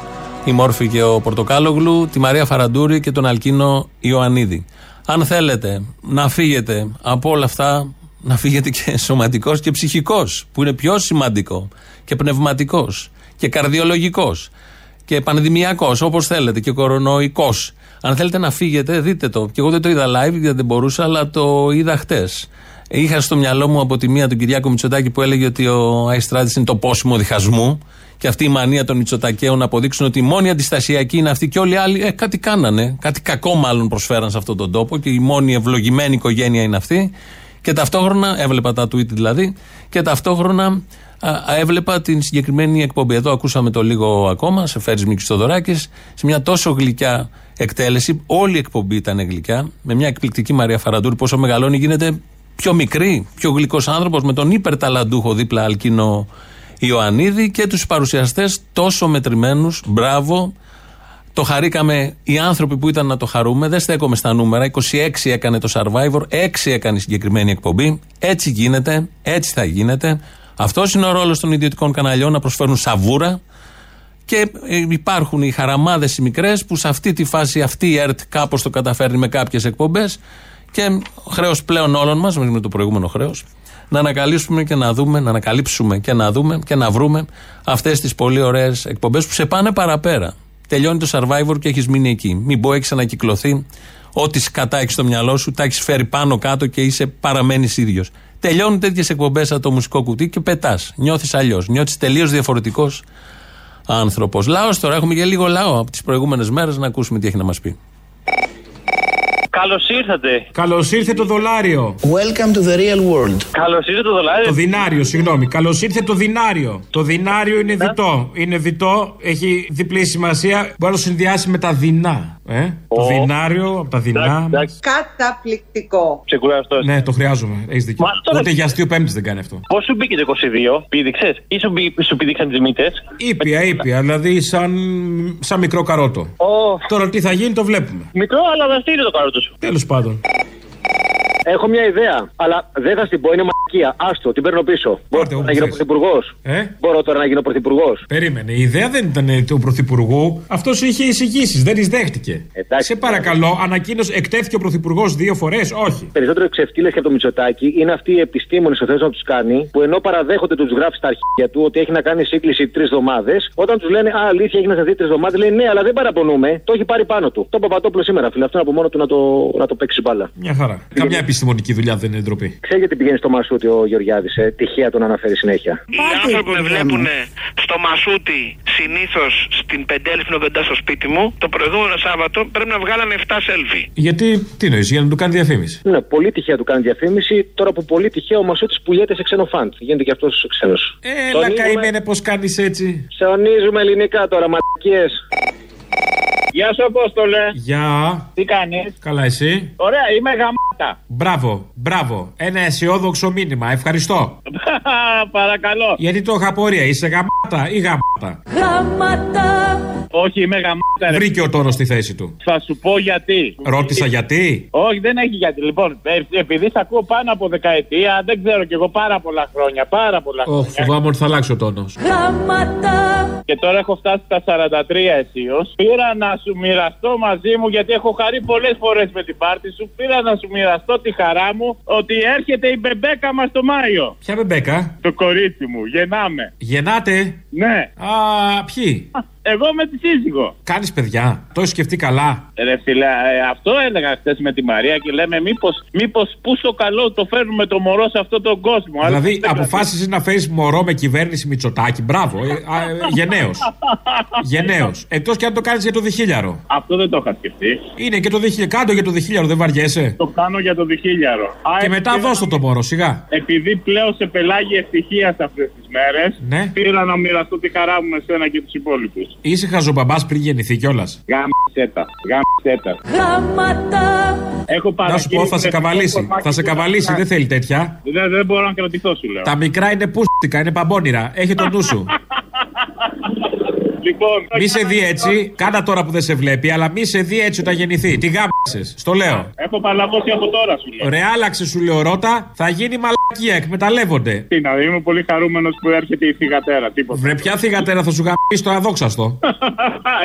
η Μόρφη και ο Πορτοκάλογλου, τη Μαρία Φαραντούρη και τον Αλκίνο Ιωαννίδη. Αν θέλετε να φύγετε από όλα αυτά, να φύγετε και *laughs* σωματικός και ψυχικός, που είναι πιο σημαντικό, και πνευματικός και καρδιολογικός και πανδημιακός, όπως θέλετε, και κορονοϊκός. Αν θέλετε να φύγετε, δείτε το. Και εγώ δεν το είδα live, γιατί δεν μπορούσα, αλλά το είδα χτες. Είχα στο μυαλό μου από τη μία τον Κυριάκο Μητσοτάκη που έλεγε ότι ο Αϊστράτης είναι το πόσιμο διχασμού και αυτή η μανία των Μητσοτακαίων να αποδείξουν ότι η μόνη αντιστασιακή είναι αυτή και όλοι οι άλλοι ε, κάτι κάνανε. Κάτι κακό μάλλον προσφέραν σε αυτόν τον τόπο και η μόνη ευλογημένη οικογένεια είναι αυτή. Και ταυτόχρονα, έβλεπα τα tweet δηλαδή, και ταυτόχρονα α, έβλεπα την συγκεκριμένη εκπομπή. Εδώ ακούσαμε το λίγο ακόμα, σε φέρει Μίκης Στοδωράκη, σε μια τόσο γλυκιά εκτέλεση. Όλη η εκπομπή ήταν γλυκιά, με μια εκπληκτική Μαρία Φαραντούρη. Πόσο μεγαλώνει γίνεται πιο μικρή, πιο γλυκός άνθρωπος, με τον υπερταλαντούχο δίπλα Αλκίνο Ιωαννίδη και τους παρουσιαστές τόσο μετρημένους. Μπράβο. Το χαρήκαμε οι άνθρωποι που ήταν να το χαρούμε. Δεν στέκομαι στα νούμερα. 26 έκανε το survivor, 6 έκανε η συγκεκριμένη εκπομπή. Έτσι γίνεται, έτσι θα γίνεται. Αυτός είναι ο ρόλος των ιδιωτικών καναλιών να προσφέρουν σαβούρα. Και ε, υπάρχουν οι χαραμάδες οι μικρές που σε αυτή τη φάση αυτή η ΕΡΤ κάπως το καταφέρνει με κάποιες εκπομπές. Και χρέος πλέον όλων μας, με το προηγούμενο χρέος, να ανακαλύψουμε και να δούμε, να ανακαλύψουμε και να δούμε και να βρούμε αυτές τις πολύ ωραίες εκπομπές που σε πάνε παραπέρα. Τελειώνει το survivor και έχεις μείνει εκεί. Μην πω, έχεις ανακυκλωθεί. Ό,τι σκατά έχεις στο μυαλό σου, τα έχεις φέρει πάνω κάτω και είσαι παραμένεις ίδιος. Τελειώνουν τέτοιες εκπομπές από το μουσικό κουτί και πετάς. Νιώθεις αλλιώς. Νιώθεις τελείως διαφορετικός άνθρωπος. Λαό τώρα, έχουμε και λίγο λαό από τις προηγούμενες μέρες να ακούσουμε τι έχει να μας πει. Καλώς ήρθατε. Καλώς ήρθε το δολάριο. Welcome to the real world. Καλώς ήρθε το δολάριο. Το δινάριο, συγγνώμη. Καλώς ήρθε το δινάριο. Το δινάριο είναι διτό. Είναι διτό, έχει διπλή σημασία. Μπορεί να το συνδυάσει με τα δεινά. Ε; Το δινάριο από τα δεινά. Καταπληκτικό. Ξεκουραστό. Ναι, το χρειάζομαι. Έχεις δίκιο. Μα τώρα- Ούτε για αστείο πέμπτης δεν κάνει αυτό. Πώς σου μπήκε το 22, πήδηξες; Ή σου, μπή- σου πήδηξαν τις μύτες; Ήπια, ήπια. Δηλαδή σαν, σαν μικρό καρότο. Τώρα τι θα γίνει το βλέπουμε. Μικρό, αλλά δραστήριο το καρότο σου. Τέλος πάντων. Έχω μια ιδέα, αλλά δεν θα την πω, είναι μακία. Άστο, την παίρνω πίσω. Μπορώ όπου να γίνω θες. πρωθυπουργός. Ε; Μπορώ τώρα να γίνω πρωθυπουργός. Περίμενε. Η ιδέα δεν ήταν ε, του Πρωθυπουργού. Αυτός είχε εισηγήσεις, δεν τις δέχτηκε. Σε παρακαλώ, ανακοίνωσε, εκτέθηκε ο Πρωθυπουργός δύο φορές. Όχι. Περισσότερο ξεφτύλε και από το Μητσοτάκι είναι αυτοί οι επιστήμονες που θέλουν να τους κάνει, που ενώ παραδέχονται τους γράφεις στα αρχεία του ότι έχει να κάνει σύγκληση τρεις εβδομάδες, όταν τους λένε Α, αλήθεια έχει να σας δει τρεις εβδομάδες, λέει Ναι, αλλά δεν παραπονούμε, το έχει πάρει πάνω του. Το Παπατόπουλο σήμερα, φίλε, αυτό είναι από μόνο του να το, να το παίξει μπάλα. Μια χαρά. Καμιά επιστημονική δουλειά δεν είναι ντροπή. Ξέρει γιατί πηγαίνει στο Μασούτι ο Γεωργιάδης, ε, τυχαία τον αναφέρει συνέχεια. Οι άνθρωποι με βλέπουν στο Μασούτι συνήθως στην Πεντέλη κοντά στο σπίτι μου. Το προηγούμενο Σάββατο πρέπει να βγάλανε 7 selfie. Γιατί, τι νοεί, για να του κάνει διαφήμιση; Ναι, πολύ τυχαία του κάνει διαφήμιση. Τώρα που πολύ τυχαία ο Μασούτης πουλιέται σε ξένο φαντ. Γίνεται και αυτός ξένος. Έλα, καημένε, πώς κάνεις έτσι; Ψωνίζουμε ελληνικά τώρα, μαλακίε. Γεια σου, Απόστολε. Γεια. Τι κάνεις; Καλά, εσύ; Ωραία, είμαι γαμάτα. Μπράβο, μπράβο. Ένα αισιόδοξο μήνυμα. Ευχαριστώ. *laughs* Παρακαλώ. Γιατί το είχα απορία. Είσαι γαμάτα ή γαμάτα; Γαμάτα. Όχι, είμαι γαμάτα. ρε. Βρήκε ο τόνο στη θέση του. Θα σου πω γιατί. Ρώτησα γιατί. Όχι, δεν έχει γιατί. Λοιπόν, ε, επειδή σε ακούω πάνω από δεκαετία, δεν ξέρω κι εγώ πάρα πολλά χρόνια. Πάρα πολλά Ωχ, χρόνια. φοβάμαι ότι θα αλλάξει ο τόνος. Και τώρα έχω φτάσει στα 43 αισίως. Πήρα να σου μοιραστώ μαζί μου, γιατί έχω χαρεί πολλές φορές με την πάρτη σου. Πήρα να σου μοιραστώ τη χαρά μου ότι έρχεται η μπεμπέκα μας το Μάιο. Ποια μπεμπέκα; Το κορίτσι μου, γεννάμε. Γεννάτε. Ναι. Α, ποιοι; Εγώ με τη σύζυγο. Κάνεις παιδιά. Το έχεις σκεφτεί καλά; Ρε φίλε, ε, αυτό έλεγα χθες με τη Μαρία και λέμε μήπως, μήπως πού στο καλό το φέρνουμε το μωρό σε αυτόν τον κόσμο. Αλλά Δηλαδή, δεν αποφάσισες να φέρεις μωρό με κυβέρνηση Μητσοτάκη. Μπράβο. Ε, Γενναίος. *laughs* Γενναίος. Εκτός και αν το κάνεις για το διχίλιαρο. Αυτό δεν το είχα σκεφτεί. Είναι και το διχίλιαρο. Κάντο για το διχίλιαρο, δεν βαριέσαι; Το κάνω για το διχίλιαρο. Α, Και μετά επειδή- δώσ' το το μωρό, σιγά. Επειδή πλέον σε πελάγει ευτυχία αυτές τις μέρες, Ναι. πήρα να μοιραστώ τη χαρά μου με σένα και τους υπόλοιπους. Είσαι χαζομπαμπά πριν γεννηθεί κιόλας. Γάμισέτα. Γάμισέτα. Έχω Να σου πω, παραγγείλει θα σε πνευματικό καβαλήσει. κομμάτι Θα σε του καβαλήσει, Βασιλιά. δεν θέλει τέτοια. Δεν, δεν μπορώ να κρατηθώ, σου λέω. Τα μικρά είναι πούστικα, είναι παμπώνυρα. Έχει το νου σου. *laughs* Λοιπόν, Μη σε δει έτσι, κάνα τώρα που δεν σε βλέπει, αλλά μη σε δει έτσι όταν γεννηθεί. Τι γάμισε, στο λέω. έχω παλαβώσει από τώρα, σου λέω. Ρε, άλλαξε σου λέω ρώτα, θα γίνει μαλακία, εκμεταλλεύονται. Τι να δει, είμαι πολύ χαρούμενος που έρχεται η θηγατέρα. Τίποτα. Βρε, ποια θηγατέρα θα σου γαμίσει το αδόξαστο.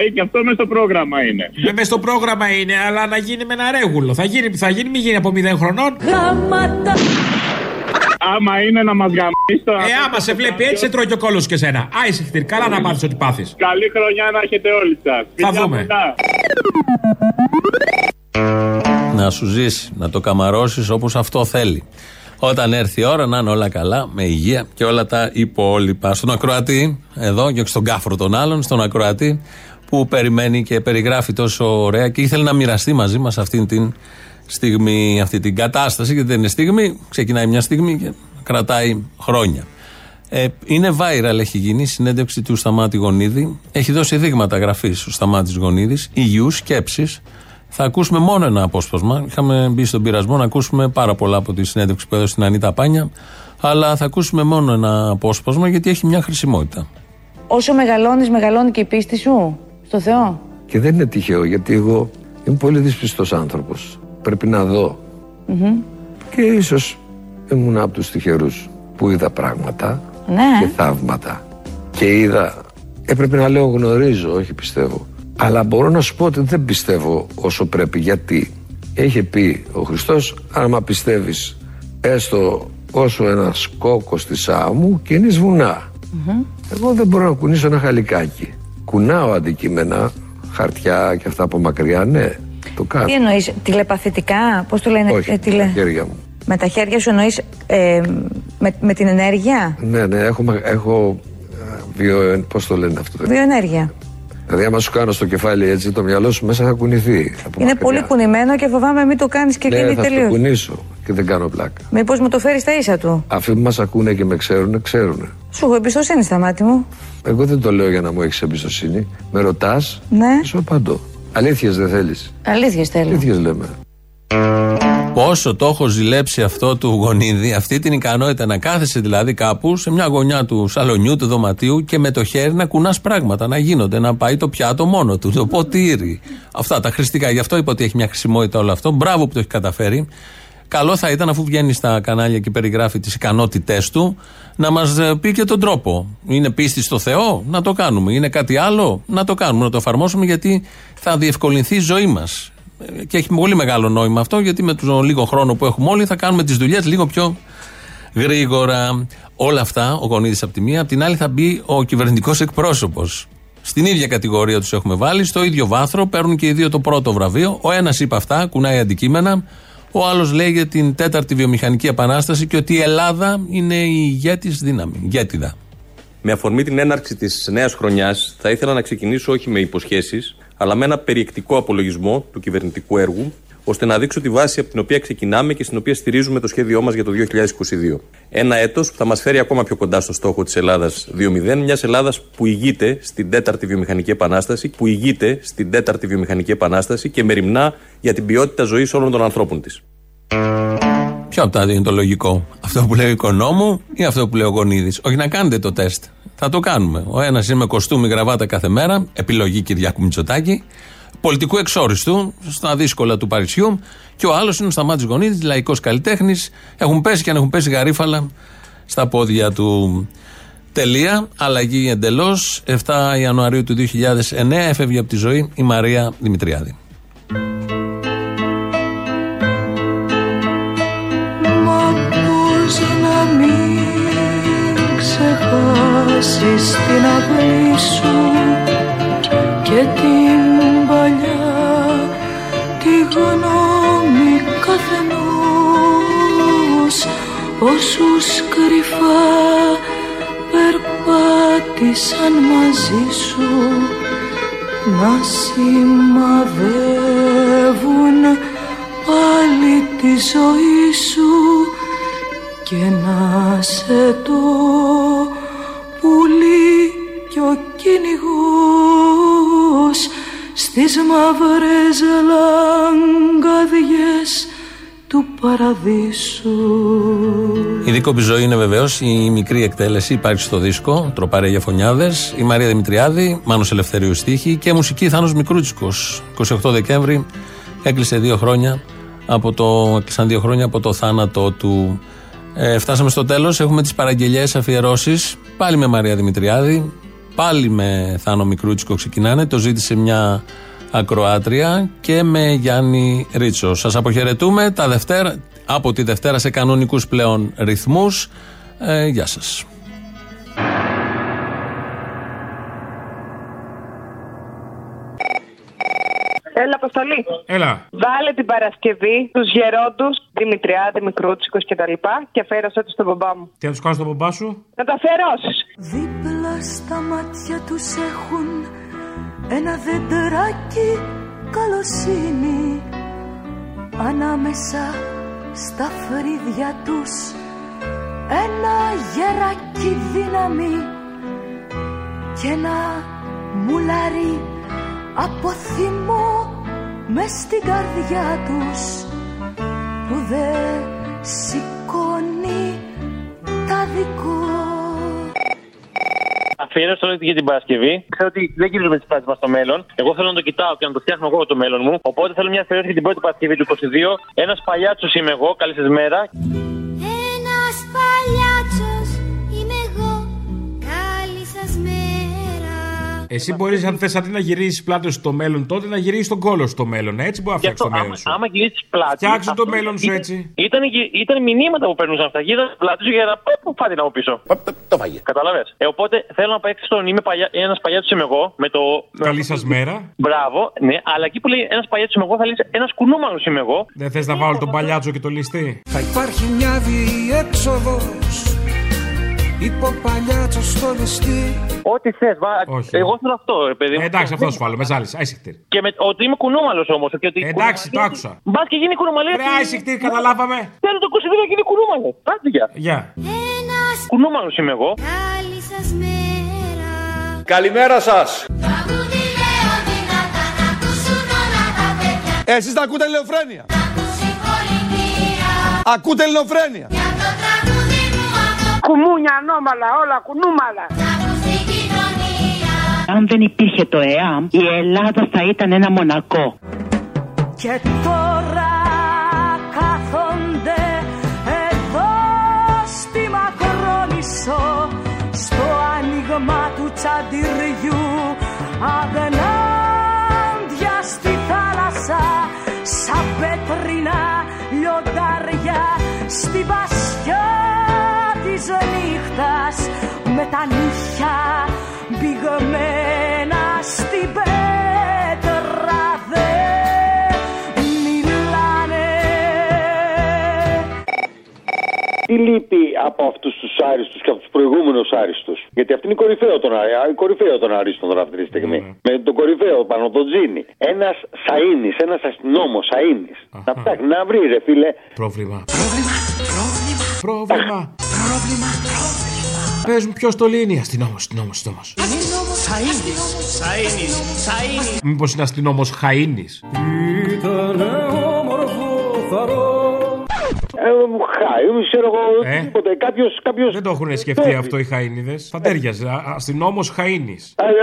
Ή *laughs* και αυτό μες στο πρόγραμμα είναι. Ναι, μες στο πρόγραμμα είναι, αλλά να γίνει με ένα ρέγουλο. Θα γίνει, θα γίνει, μη γίνει από 0 χρονών. Άμα είναι να μας γαμίσει τώρα. Ε, άμα σε βλέπει έτσι, σε τρώει και ο κόλος και σένα. Άισε χτυρ, καλά να πάθει ό,τι πάθεις. Καλή χρονιά να έχετε όλοι σας. Θα δούμε. Να σου ζήσει, να το καμαρώσεις όπως αυτό θέλει. Όταν έρθει η ώρα να είναι όλα καλά, με υγεία και όλα τα υπόλοιπα. Στον ακροατή, εδώ και όχι στον κάφρο των άλλων, στον ακροατή που περιμένει και περιγράφει τόσο ωραία και ήθελε να μοιραστεί μαζί μας αυτή την στιγμή, αυτή την κατάσταση, γιατί δεν είναι στιγμή, ξεκινάει μια στιγμή και κρατάει χρόνια. Ε, είναι viral, έχει γίνει η συνέντευξη του Σταμάτη Γονίδη. Έχει δώσει δείγματα γραφής ο Σταμάτης Γονίδης, υγιούς σκέψης. Θα ακούσουμε μόνο ένα απόσπασμα. Είχαμε μπει στον πειρασμό να ακούσουμε πάρα πολλά από τη συνέντευξη που έδωσε στην Ανίτα Πάνια. Αλλά θα ακούσουμε μόνο ένα απόσπασμα γιατί έχει μια χρησιμότητα. Όσο μεγαλώνεις, μεγαλώνει και η πίστη σου στο Θεό. Και δεν είναι τυχαίο γιατί εγώ είμαι πολύ δυσπιστός άνθρωπος. Πρέπει να δω. Μμμ. Και ίσως ήμουν από τους τυχερούς που είδα πράγματα Ναι. και θαύματα. Και είδα, έπρεπε να λέω γνωρίζω, όχι πιστεύω. Αλλά μπορώ να σου πω ότι δεν πιστεύω όσο πρέπει. Γιατί έχει πει ο Χριστός, άμα πιστεύεις έστω όσο ένας κόκκος της άμμου κινείς βουνά. Εγώ δεν μπορώ να κουνήσω ένα χαλικάκι. Κουνάω αντικείμενα, χαρτιά και αυτά από μακριά, ναι, το κάνω. Τι εννοείς, τηλεπαθητικά, πώς το λένε, Όχι, ε, τηλε- τα χέρια μου. με τα χέρια σου εννοείς ε, με, με την ενέργεια, Ναι, ναι, έχω, μα- έχω ε, βιο, πώς το λένε αυτό. βιοενέργεια. Δηλαδή, άμα σου κάνω στο κεφάλι έτσι, το μυαλό σου μέσα θα κουνηθεί. από Είναι μακριά. πολύ κουνημένο και φοβάμαι μην το κάνεις και Ναι, γίνει θα το τελείως. κουνήσω και δεν κάνω πλάκα. Μήπως μου το φέρεις στα ίσα του; Αυτοί που μας ακούνε και με ξέρουν, ξέρουν. Σου έχω εμπιστοσύνη στα μάτι μου. Εγώ δεν το λέω για να μου έχεις εμπιστοσύνη. Με ρωτάς, Ναι, σου απαντώ. Αλήθειες δεν θέλεις. αλήθειες θέλω. Αλήθειες λέμε. Πόσο το έχω ζηλέψει αυτό του γονίδι, αυτή την ικανότητα να κάθεσαι δηλαδή κάπου σε μια γωνιά του σαλονιού, του δωματίου και με το χέρι να κουνάς πράγματα, να γίνονται, να πάει το πιάτο μόνο του, το ποτήρι. Αυτά τα χρηστικά. Γι' αυτό είπα ότι έχει μια χρησιμότητα όλο αυτό. Μπράβο που το έχει καταφέρει. Καλό θα ήταν αφού βγαίνει στα κανάλια και περιγράφει τις ικανότητές του να μας πει και τον τρόπο. Είναι πίστη στο Θεό, να το κάνουμε. Είναι κάτι άλλο, να το κάνουμε, να το εφαρμόσουμε γιατί θα διευκολυνθεί η ζωή μας. Και έχει πολύ μεγάλο νόημα αυτό γιατί με τον λίγο χρόνο που έχουμε όλοι θα κάνουμε τις δουλειές λίγο πιο γρήγορα. Όλα αυτά, ο Γονίδης από τη μία, από την άλλη θα μπει ο κυβερνητικός εκπρόσωπος. Στην ίδια κατηγορία τους έχουμε βάλει, στο ίδιο βάθρο, παίρνουν και οι δύο το πρώτο βραβείο. Ο ένας είπε αυτά, κουνάει αντικείμενα. Ο άλλος λέει για την τέταρτη βιομηχανική επανάσταση και ότι η Ελλάδα είναι η ηγέτης δύναμη. Ηγέτιδα. Με αφορμή την έναρξη της νέας χρονιάς, θα ήθελα να ξεκινήσω όχι με υποσχέσεις, αλλά με ένα περιεκτικό απολογισμό του κυβερνητικού έργου, ώστε να δείξω τη βάση από την οποία ξεκινάμε και στην οποία στηρίζουμε το σχέδιό μας για το 2022. Ένα έτος που θα μας φέρει ακόμα πιο κοντά στο στόχο της Ελλάδας 2.0, μιας Ελλάδας που ηγείται στην τέταρτη βιομηχανική επανάσταση, που ηγείται στην τέταρτη βιομηχανική επανάσταση και μεριμνά για την ποιότητα ζωής όλων των ανθρώπων της. Ποιο από τα δύο είναι το λογικό, αυτό που λέει ο οικονόμου ή αυτό που λέει ο Γονίδης; Όχι να κάνετε το τεστ. Θα το κάνουμε. Ο ένας είναι με κοστούμι γραβάτα κάθε μέρα, επιλογή Κυριάκου Μητσοτάκη, πολιτικού εξόριστου στα δύσκολα του Παρισιού, και ο άλλος είναι ο Σταμάτη Γονίδη, λαϊκός καλλιτέχνης. Έχουν πέσει και αν έχουν πέσει γαρίφαλα στα πόδια του. Τελεία. Αλλαγή εντελώς. 7 Ιανουαρίου του 2009 έφευγε από τη ζωή η Μαρία Δημητριάδη. Μα πώς να μην ξεχάσεις την αυλή σου όσους κρυφά περπάτησαν μαζί σου να σημαδεύουν πάλι τη ζωή σου και να σε το πουλί κι ο κυνηγός στις μαύρες λαγκαδιές του παραδείσου. Η δίκοπη ζωή είναι βεβαίως η μικρή εκτέλεση, υπάρχει στο δίσκο, τροπάρε για φωνιάδες. Η Μαρία Δημητριάδη, Μάνος Ελευθερίου Στίχη και μουσική Θάνος Μικρούτσικος. 28 Δεκέμβρη έκλεισε δύο χρόνια από το, έκλεισαν δύο χρόνια από το θάνατό του. Ε, φτάσαμε στο τέλος. Έχουμε τις παραγγελίε αφιερώσεις. Πάλι με Μαρία Δημητριάδη. Πάλι με Θάνο Μικρούτσικο ξεκινάνε. Το ζήτησε μια ακροάτρια και με Γιάννη Ρίτσο. Σας αποχαιρετούμε τα Δευτέρα, από τη Δευτέρα σε κανονικούς πλέον ρυθμούς. Ε, γεια σας. Έλα, Αποστολή. Έλα. Βάλε την Παρασκευή τους γερόντους Δημητριάδη, Μικρούτσικο κτλ. Και αφαίρεσαι τους στον μπαμπά μου. Τι να τους κάνω στον μπαμπά σου; Να τα αφιερώσει. Δίπλα στα μάτια τους έχουν ένα δεντράκι καλοσύνη Ανάμεσα στα φρύδια τους. Ένα γεράκι δύναμη και ένα μουλάρι από θυμό μες στην καρδιά τους που δεν σηκώνει τα δικό Αφιέρωση όλη για την Παρασκευή. Ξέρω ότι δεν γυρίζουμε τις πράξεις μας στο μέλλον. Εγώ θέλω να το κοιτάω και να το φτιάχνω εγώ το μέλλον μου. Οπότε θέλω μια αφιέρωση για την πρώτη Παρασκευή του 22. Ένας παλιάτσος είμαι εγώ. Καλή σας μέρα. Ένας παλιάτσος Εσύ μπορείς, αν θες, αντί να γυρίσεις πλάτες στο μέλλον, τότε να γυρίσεις τον κόλο στο μέλλον. Έτσι μπορεί να φτιάξεις το μέλλον σου. Άμα γυρίσεις πλάτη. Φτιάξε το μέλλον σου έτσι. Ήταν, ήταν μηνύματα που περνούσαν αυτά. Γύρω πλάτη σου για να πω φάτε να από πίσω; Το φάγε. Κατάλαβε. Ε, οπότε θέλω να παίξεις τον είμαι παλιά, ένας παλιάτσο είμαι εγώ με το. Καλή σας μέρα. Μπράβο, ναι, αλλά εκεί που λέει ένας παλιάτσο είμαι εγώ θα λέει ένας κουνούμαλος είμαι εγώ. Δεν θες να βάλω τον παλιάτσο και το ληστή; Θα υπάρχει μια διέξοδος Υπό παλιάτσο στο ληστή Ό,τι θες, Όχι. Εγώ θέλω αυτό, ρε παιδί. μου. Ε, εντάξει, αυτό σου βάλω, με ζάλισε. Άισιχτήρ. Και με, ότι είμαι κουνούμαλος όμως. Εντάξει, το άκουσα. Μπας και γίνει κουνούμαλος. Ρε, άισιχτήρ, καταλάβαμε. Θέλω το 22 να γίνει κουνούμαλος. Άντε γεια. Γεια. Κουνούμαλος είμαι εγώ. Καλή σας μέρα Καλημέρα σας. Τραγούδι λέω δυνατά να ακούσουν όλα τα παιδιά Εσείς τα ακούτε ελληνοφρένεια Συγχωρητήρια Ακούτε ελληνοφρένεια Κουμούνια ανώμαλα, όλα κουνούμαλα. Αν δεν υπήρχε το ΕΑΜ, η Ελλάδα θα ήταν ένα μονακό. Και τώρα κάθονται εδώ στη Μακρόνισσο στο άνοιγμα του τσαντιριού τα νύχια μπηγμένα στην πέτρα δεν μιλάνε Τι λείπει από αυτούς τους άριστους και από τους προηγούμενους άριστους; Γιατί αυτή είναι η κορυφαίο των, α- η κορυφαίο των αρίστων τώρα αυτή τη στιγμή. Με τον κορυφαίο πάνω, τον Τζίνι. Ένας Σαΐνης, ένας αστυνόμος Σαΐνης. Να ψάχνει να βρει, ρε φίλε. Πρόβλημα. Πρόβλημα. Παίζουν ποιο το λύνει. Αστυνόμος, αστυνόμος, αστυνόμος. Μήπως είναι αστυνόμος Χαΐνης; Ήτανε όμορφο θαρό Ε, χάι, ξέρω εγώ, Ε; τίποτε. Κάποιος, κάποιος... Δεν το έχουν σκεφτεί αυτό οι Χαΐνιδε. Θα τέριαζε. Αστυνόμος Χαΐνη.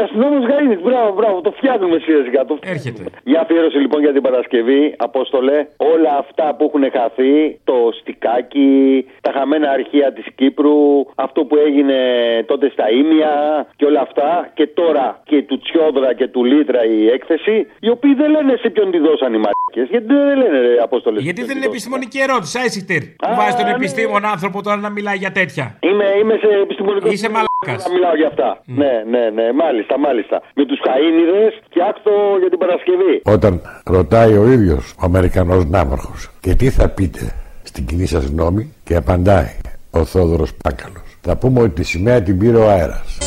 Αστυνόμος Γαΐνης, μπράβο, μπράβο, το φτιάχνουμε σιγά σιγά. Το... Έρχεται. Μια αφιέρωση λοιπόν για την Παρασκευή, Απόστολε. Όλα αυτά που έχουν χαθεί, το στικάκι, τα χαμένα αρχεία της Κύπρου, αυτό που έγινε τότε στα Ήμια και όλα αυτά. Και τώρα και του Τσιόδρα και του Λίτρα η έκθεση, οι οποίοι δεν λένε σε ποιον τη δώσαν οι μαρκέ. Γιατί δεν λένε, ρε, Απόστολε. Γιατί δεν είναι επιστημονική ερώτηση, Άισιχτερ. Που βάζει τον επιστήμον άνθρωπο τώρα να μιλάει για τέτοια. Είμαι, είμαι σε επιστημονικό Είσαι μαλάκας. Να μιλάω για αυτά. Ναι, ναι, ναι, μάλιστα, μάλιστα. Με τους Χαΐνιδες φτιάξω για την Παρασκευή. Όταν ρωτάει ο ίδιος ο Αμερικανός ναύαρχος και τι θα πείτε στην κοινή σας γνώμη; και απαντάει ο Θόδωρος Πάγκαλος. Θα πούμε ότι τη σημαία την πήρε ο αέρας.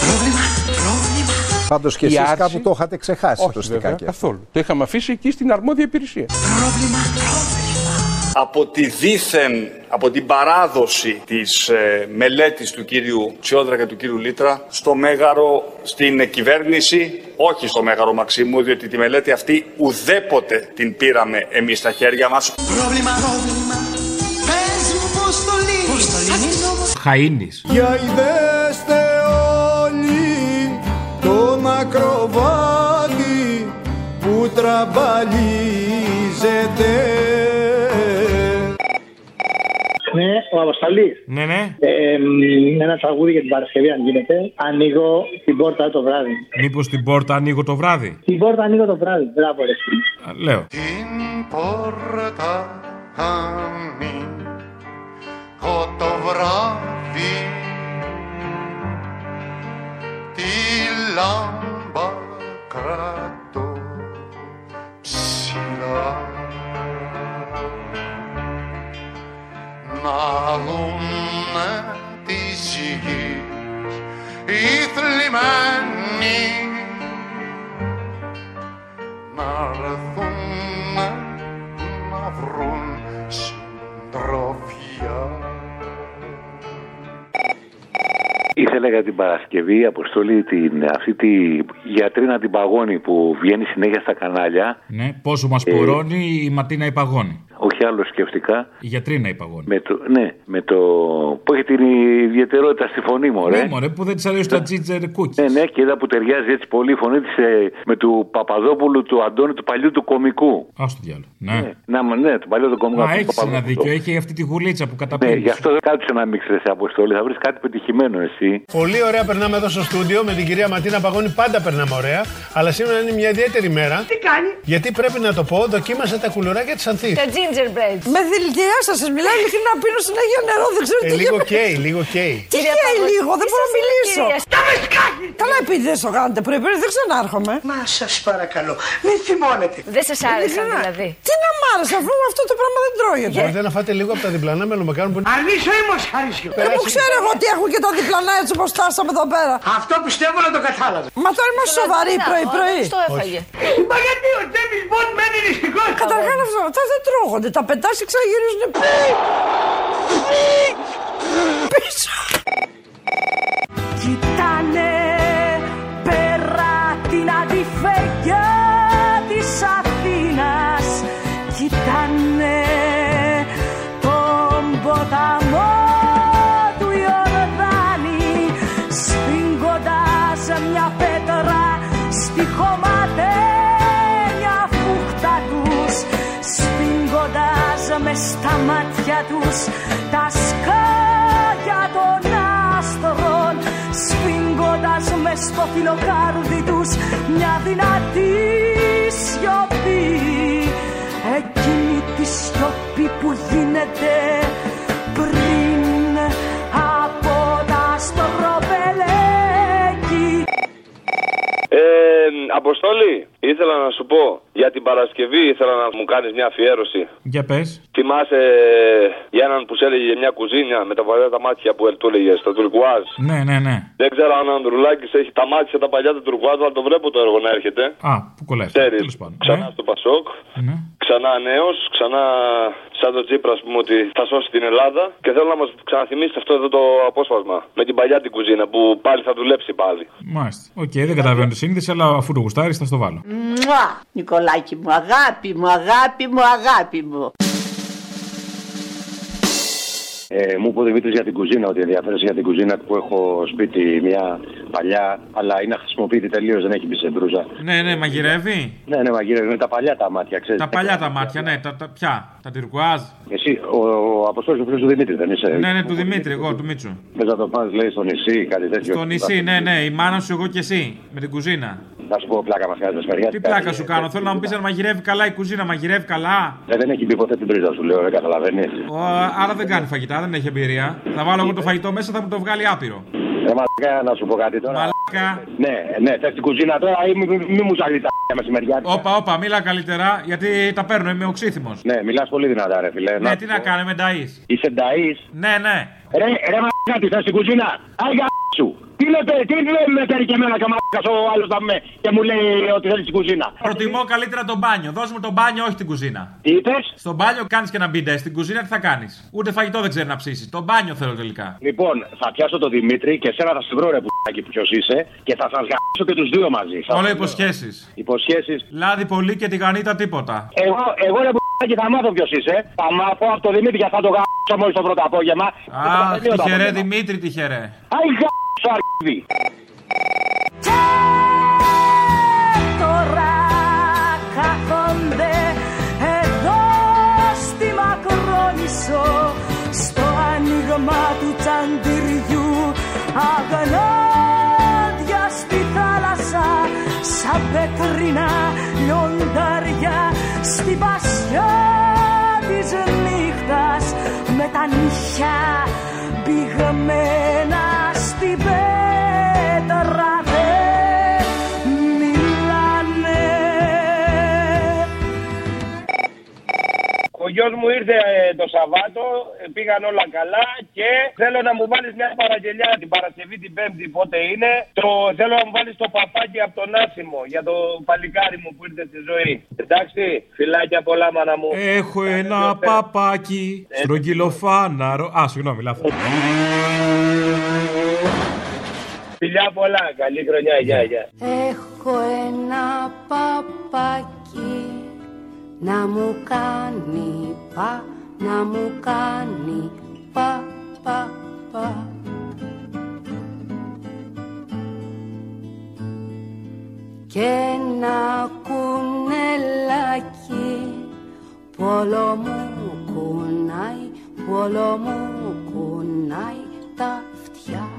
Πάντως και Η εσείς άρση- κάπου το είχατε ξεχάσει Όχι, το βέβαια, στικάκι. καθόλου. Το είχαμε αφήσει εκεί στην αρμόδια υπηρεσία. Από τη δίθεν, από την παράδοση της ε, μελέτης του κύριου Τσιόδρα και του κύριου Λίτρα στο Μέγαρο, στην κυβέρνηση, όχι στο Μέγαρο Μαξίμου, διότι τη μελέτη αυτή ουδέποτε την πήραμε εμείς στα χέρια μας. Πρόβλημα, πρόβλημα. Πες μου πώς το λύνεις. Χαΐνης. Για ειδέστε όλοι τον ακροβάτη που τραμπαλίζεται. Ναι, ο Αποστολής. Ναι, ναι. Ε, μ, ένα τραγούδι για την Παρασκευή, αν γίνεται. Ανοίγω την πόρτα το βράδυ. Μήπως την πόρτα ανοίγω το βράδυ; Την πόρτα ανοίγω το βράδυ. Μπράβο, ρε. Α, Λέω. Πόρτα ανοίγω το βράδυ Τη λάμπα κρατώ ψηλά Να δούνε της γης οι θλιμμένοι να έρθουν να βρουν συντροφιά. Ήθελα για την Παρασκευή, Αποστολή, την, αυτή τη γιατρίνα την παγώνη που βγαίνει συνέχεια στα κανάλια. Ναι, πόσο μας Ε, πορώνει η Ματίνα η παγώνη. Όχι άλλο σκεφτικά. Η γιατρίνα η παγώνη. Με το, ναι, με το. που έχει την ιδιαιτερότητα στη φωνή μου, Ναι, μωρέ, που δεν της αρέσει τα τζίτζερ κούκκι. Ναι, ναι, και είδα που ταιριάζει έτσι πολύ η φωνή της με του Παπαδόπουλου, του Αντώνη, του παλιού του κομικού. Α το διάλογο. Ναι. Να, μα, ναι, του παλιού του κομικού. Α, αυτού του έχεις ένα Παπαδόπουλου. δίκιο. Έχει αυτή τη γουλίτσα που Ναι, καταπίνει. γι' αυτό κάτσε να μην ξέρεις αποστολή. Θα βρεις κάτι πετυχημένο εσύ. Πολύ ωραία περνάμε εδώ στο στούντιο με την κυρία Ματίνα Παγώνη. Πάντα περνάμε ωραία. Αλλά σήμερα είναι μια ιδιαίτερη μέρα. Τι κάνει; Γιατί πρέπει να το πω, δοκίμασα τα κουλουράκια της Ανθής. Τα gingerbread. Με δηλητηριάσα σας μιλάω ειλικρινά πίνω συνέχεια νερό. Δεν ξέρω Ε, τι λίγο γίνεται. καίει, λίγο καίει. Τι καίει λίγο, δεν μπορώ να μιλήσω. Τα με σκάκι. Καλά επειδή δεν το κάνετε πριν, πριν δεν ξανάρχομαι. Μα σας παρακαλώ, μην θυμώνετε. Δεν σας άρεσαν δηλαδή. Τι να μ' άρεσε αφού αυτό το πράγμα δεν τρώγεται. Μπορείτε να φάτε λίγο από τα διπλανά μελομακάρων που είναι. Αρνήσω ή μοσχάρισιο. Δεν μου ξέρω εγώ ότι έχουν και τα διπλανά έτσι όπως φτάσαμε εδώ πέρα. Αυτό πιστεύω να το κατάλαβα. Μα τώρα είμαστε σοβαροί πρωί-πρωί. το έφαγε. Μα γιατί ο Τζέμι Μποντ μένει νηστικός; Καταρχήν αυτά αυτά δεν τρώγονται. Τα πετάς και ξαναγυρίζουν. Πίσω. Κοιτάνε πέρα την αντιφέρεια της Αθήνας. Κοιτάνε τον ποταμό του Ιορδάνη. Σφίγγοντας μια πέτρα στη χωματένια φούχτα τους Σφίγγοντας με στα μάτια τους τα σκάγια των άστρων Σφίγγοντας με στο φιλοκάρδι τους μια δυνατή σιωπή. Εκείνη τη σιωπή που γίνεται Αποστόλη, ήθελα να σου πω για την Παρασκευή ήθελα να μου κάνεις μια αφιέρωση. Για πες. Θυμάσαι για έναν που σε έλεγε μια κουζίνια με τα παλιά τα μάτια που του έλεγε στο τουρκουάζ; Ναι, ναι, ναι. Δεν ξέρω αν ο Ανδρουλάκης έχει τα μάτια τα παλιά του τουρκουάζ, αλλά το βλέπω το έργο να έρχεται. Α, που κολλάει. Ξέρεις, ξανά στο Πασόκ, Ναι. Ξανά νέος, ξανά σαν το Τσίπρα, ας πούμε, ότι θα σώσει την Ελλάδα. Και θέλω να μας ξαναθυμίσει αυτό εδώ το απόσπασμα με την παλιά την κουζίνα που πάλι θα δουλέψει πάλι. Μάλιστα. Οκ, δεν καταλαβαίνω τη σύνδεση, αλλά αφού το γουστάρεις, θα στο βάλω. Μουα! Νικολάκη μου, αγάπη μου, αγάπη μου, αγάπη μου. Ε, μου είπε ο Δημήτρης για την κουζίνα, ότι ενδιαφέρεσαι για την κουζίνα που έχω σπίτι μια παλιά, αλλά είναι αχρησιμοποίητη τελείως, δεν έχει μπει σε μπρίζα. Ναι, ναι, μαγειρεύει. Ναι, ναι, μαγειρεύει, είναι τα παλιά τα μάτια, ξέρεις. Τα παλιά τα μάτια, ναι, τα, τα ποια, τα τυρκουάζ. Εσύ, ο, ο Αποστόλης ο φίλος του Δημήτρη, δεν είσαι; Ναι, ναι, του Δημήτρη, εγώ, του Μίτσου. Θες να το πας, λέει, στο νησί, κάτι τέτοιο. Στο νησί, ναι, ναι, η μάνα σου, εγώ και εσύ, με την κουζίνα. Να σου πω πλάκα μας κάνει μεριά. Τι πλάκα σου κάνω, θέλω να μου πεις αν μαγειρεύει καλά η κουζίνα, μαγειρεύει καλά; Ε, δεν έχει μπει ποτέ την πρίζα σου, λέω, δεν καταλαβαίνεις. Ο, άρα δεν κάνει φαγητά, δεν έχει εμπειρία. Θα βάλω εγώ το φαγητό μέσα, θα μου το βγάλει άπειρο. Ε, μαλάκα, να σου πω κάτι τώρα. Μαλάκα. Ναι, ναι, θες την κουζίνα τώρα ή μη, μη, μη μου ζαλεί τα μεσημεριά. Όπα, όπα, μίλα καλύτερα, γιατί τα παίρνω, είμαι οξύθυμος. Ναι, μιλάς πολύ δυνατά, ρε φιλέ. Ναι, τι να κάνω, είμαι νταή. Είσαι νταή. Ναι, ναι. Ρε, ρε, μαλάκα, τι θες στην κουζίνα. Άγια σου. Τι λέτε, τι λέμε τέρι και εμένα και ο μαλάκας ο άλλος να με και μου λέει ότι θέλει στην κουζίνα. Προτιμώ καλύτερα τον μπάνιο. Δώσ' μου τον μπάνιο, όχι την κουζίνα. Τι είπες; Στον μπάνιο κάνεις και ένα μπίντε. Στην κουζίνα τι θα κάνεις; Ούτε φαγητό δεν ξέρει να ψήσεις. Τον μπάνιο θέλω τελικά. Λοιπόν, θα πιάσω τον Δημήτρη και σένα θα σε βρω ρε πουκάκι που ποιος είσαι και θα σας γαμίσω και τους δύο μαζί. Θα- Όλα υποσχέσεις. Υποσχέσεις. Λάδι πολύ και τηγανίτα τίποτα. Εγώ, εγώ ρε πουκάκι θα μάθω ποιος είσαι. Θα μάθω από τον Δημήτρη και θα το γαμίσω μόλις το πρώτο απόγευμα. Αχ, τυχερέ Δημήτρη, τυχερέ. Αϊ γαμίσω αρχίδι. τώρα κάθονται εδώ στη Μακρόνησο στο άνοιγμα του τσαντιριού αγνάδια στη θάλασσα σαν πέτρινα λιοντάρια στην πασιά της νύχτας με τα νύχια πηγμένα στην πέτρα δεν μιλάνε Ο γιος μου ήρθε ε, το Σαββάτο, ε, πήγαν όλα καλά και θέλω να μου βάλεις μια παραγγελιά την Παρασκευή την Πέμπτη πότε είναι. Το, θέλω να μου βάλεις το παπάκι από τον Άσιμο για το παλικάρι μου που ήρθε στη ζωή. Εντάξει, φιλάκια πολλά μάνα μου. Έχω ένα παπάκι στρογγυλοφάναρο. Α, συγγνώμη, λάθος. Φιλιά πολλά, καλή χρονιά, γεια, γεια. Έχω ένα παπάκι να μου κάνει πα, να μου κάνει πα, πα, πα. Και ένα κουνελάκι που όλο μου κουνάει, που όλο μου κουνάει τα αυτιά.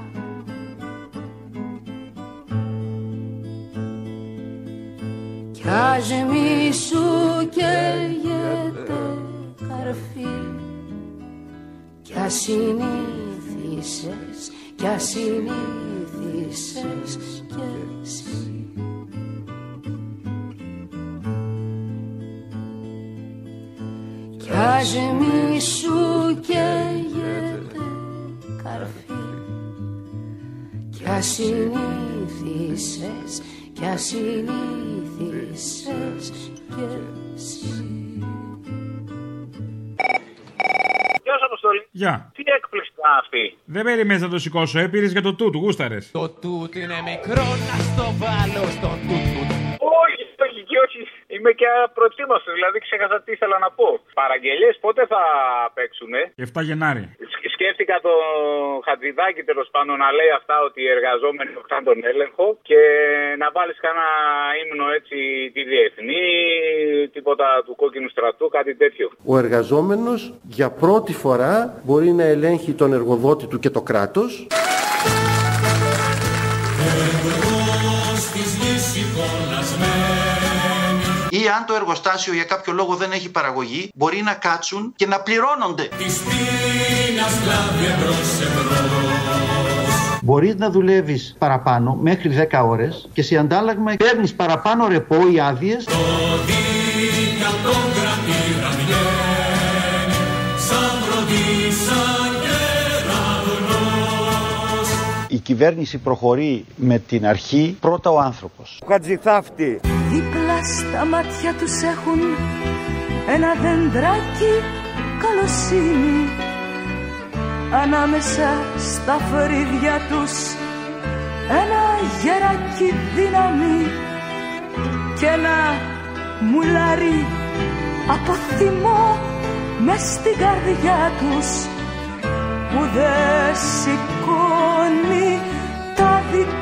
Κι ας μη σου καίγεται καρφί. Κι ας συνήθισες, κι ας συνήθισες κι εσύ Κι ας μη σου καίγεται καρφί. Κι ας συνήθισες, κι ας συνήθισες κι εσύ Γεια σας, Αποστολή. Γεια. Τι έκπληξη ήταν αυτή; Δεν περιμένεις να το σηκώσω, ε, πήρες για το τούτ, γούσταρες. Το τούτ είναι μικρό, να στο βάλω στο τούτ τούτ. Όχι, όχι, και όχι. Είμαι και προετοίμαστο, δηλαδή ξέχασα τι ήθελα να πω. Παραγγελίες πότε θα παίξουνε; 7 Γενάρη. Σκ- Σκέφτηκα το Χατζηδάκι τέλος πάντων να λέει αυτά ότι οι εργαζόμενοι έχουν τον έλεγχο και να βάλεις κανένα ύμνο έτσι τη διεθνή, τίποτα του κόκκινου στρατού, κάτι τέτοιο. Ο εργαζόμενος για πρώτη φορά μπορεί να ελέγχει τον εργοδότη του και το κράτος. Ή αν το εργοστάσιο για κάποιο λόγο δεν έχει παραγωγή, μπορεί να κάτσουν και να πληρώνονται. Μπορείς να δουλεύεις παραπάνω μέχρι 10 ώρες και σε αντάλλαγμα παίρνεις παραπάνω ρεπό ή άδειες. Η κυβέρνηση προχωρεί με την αρχή πρώτα ο άνθρωπος. Χατζηθάφτη στα μάτια τους έχουν ένα δεντράκι καλοσύνη. Ανάμεσα στα φρύδια τους ένα γεράκι δύναμη και ένα μουλάρι από θυμό μες στην καρδιά τους που δεν σηκώνει τα δικό.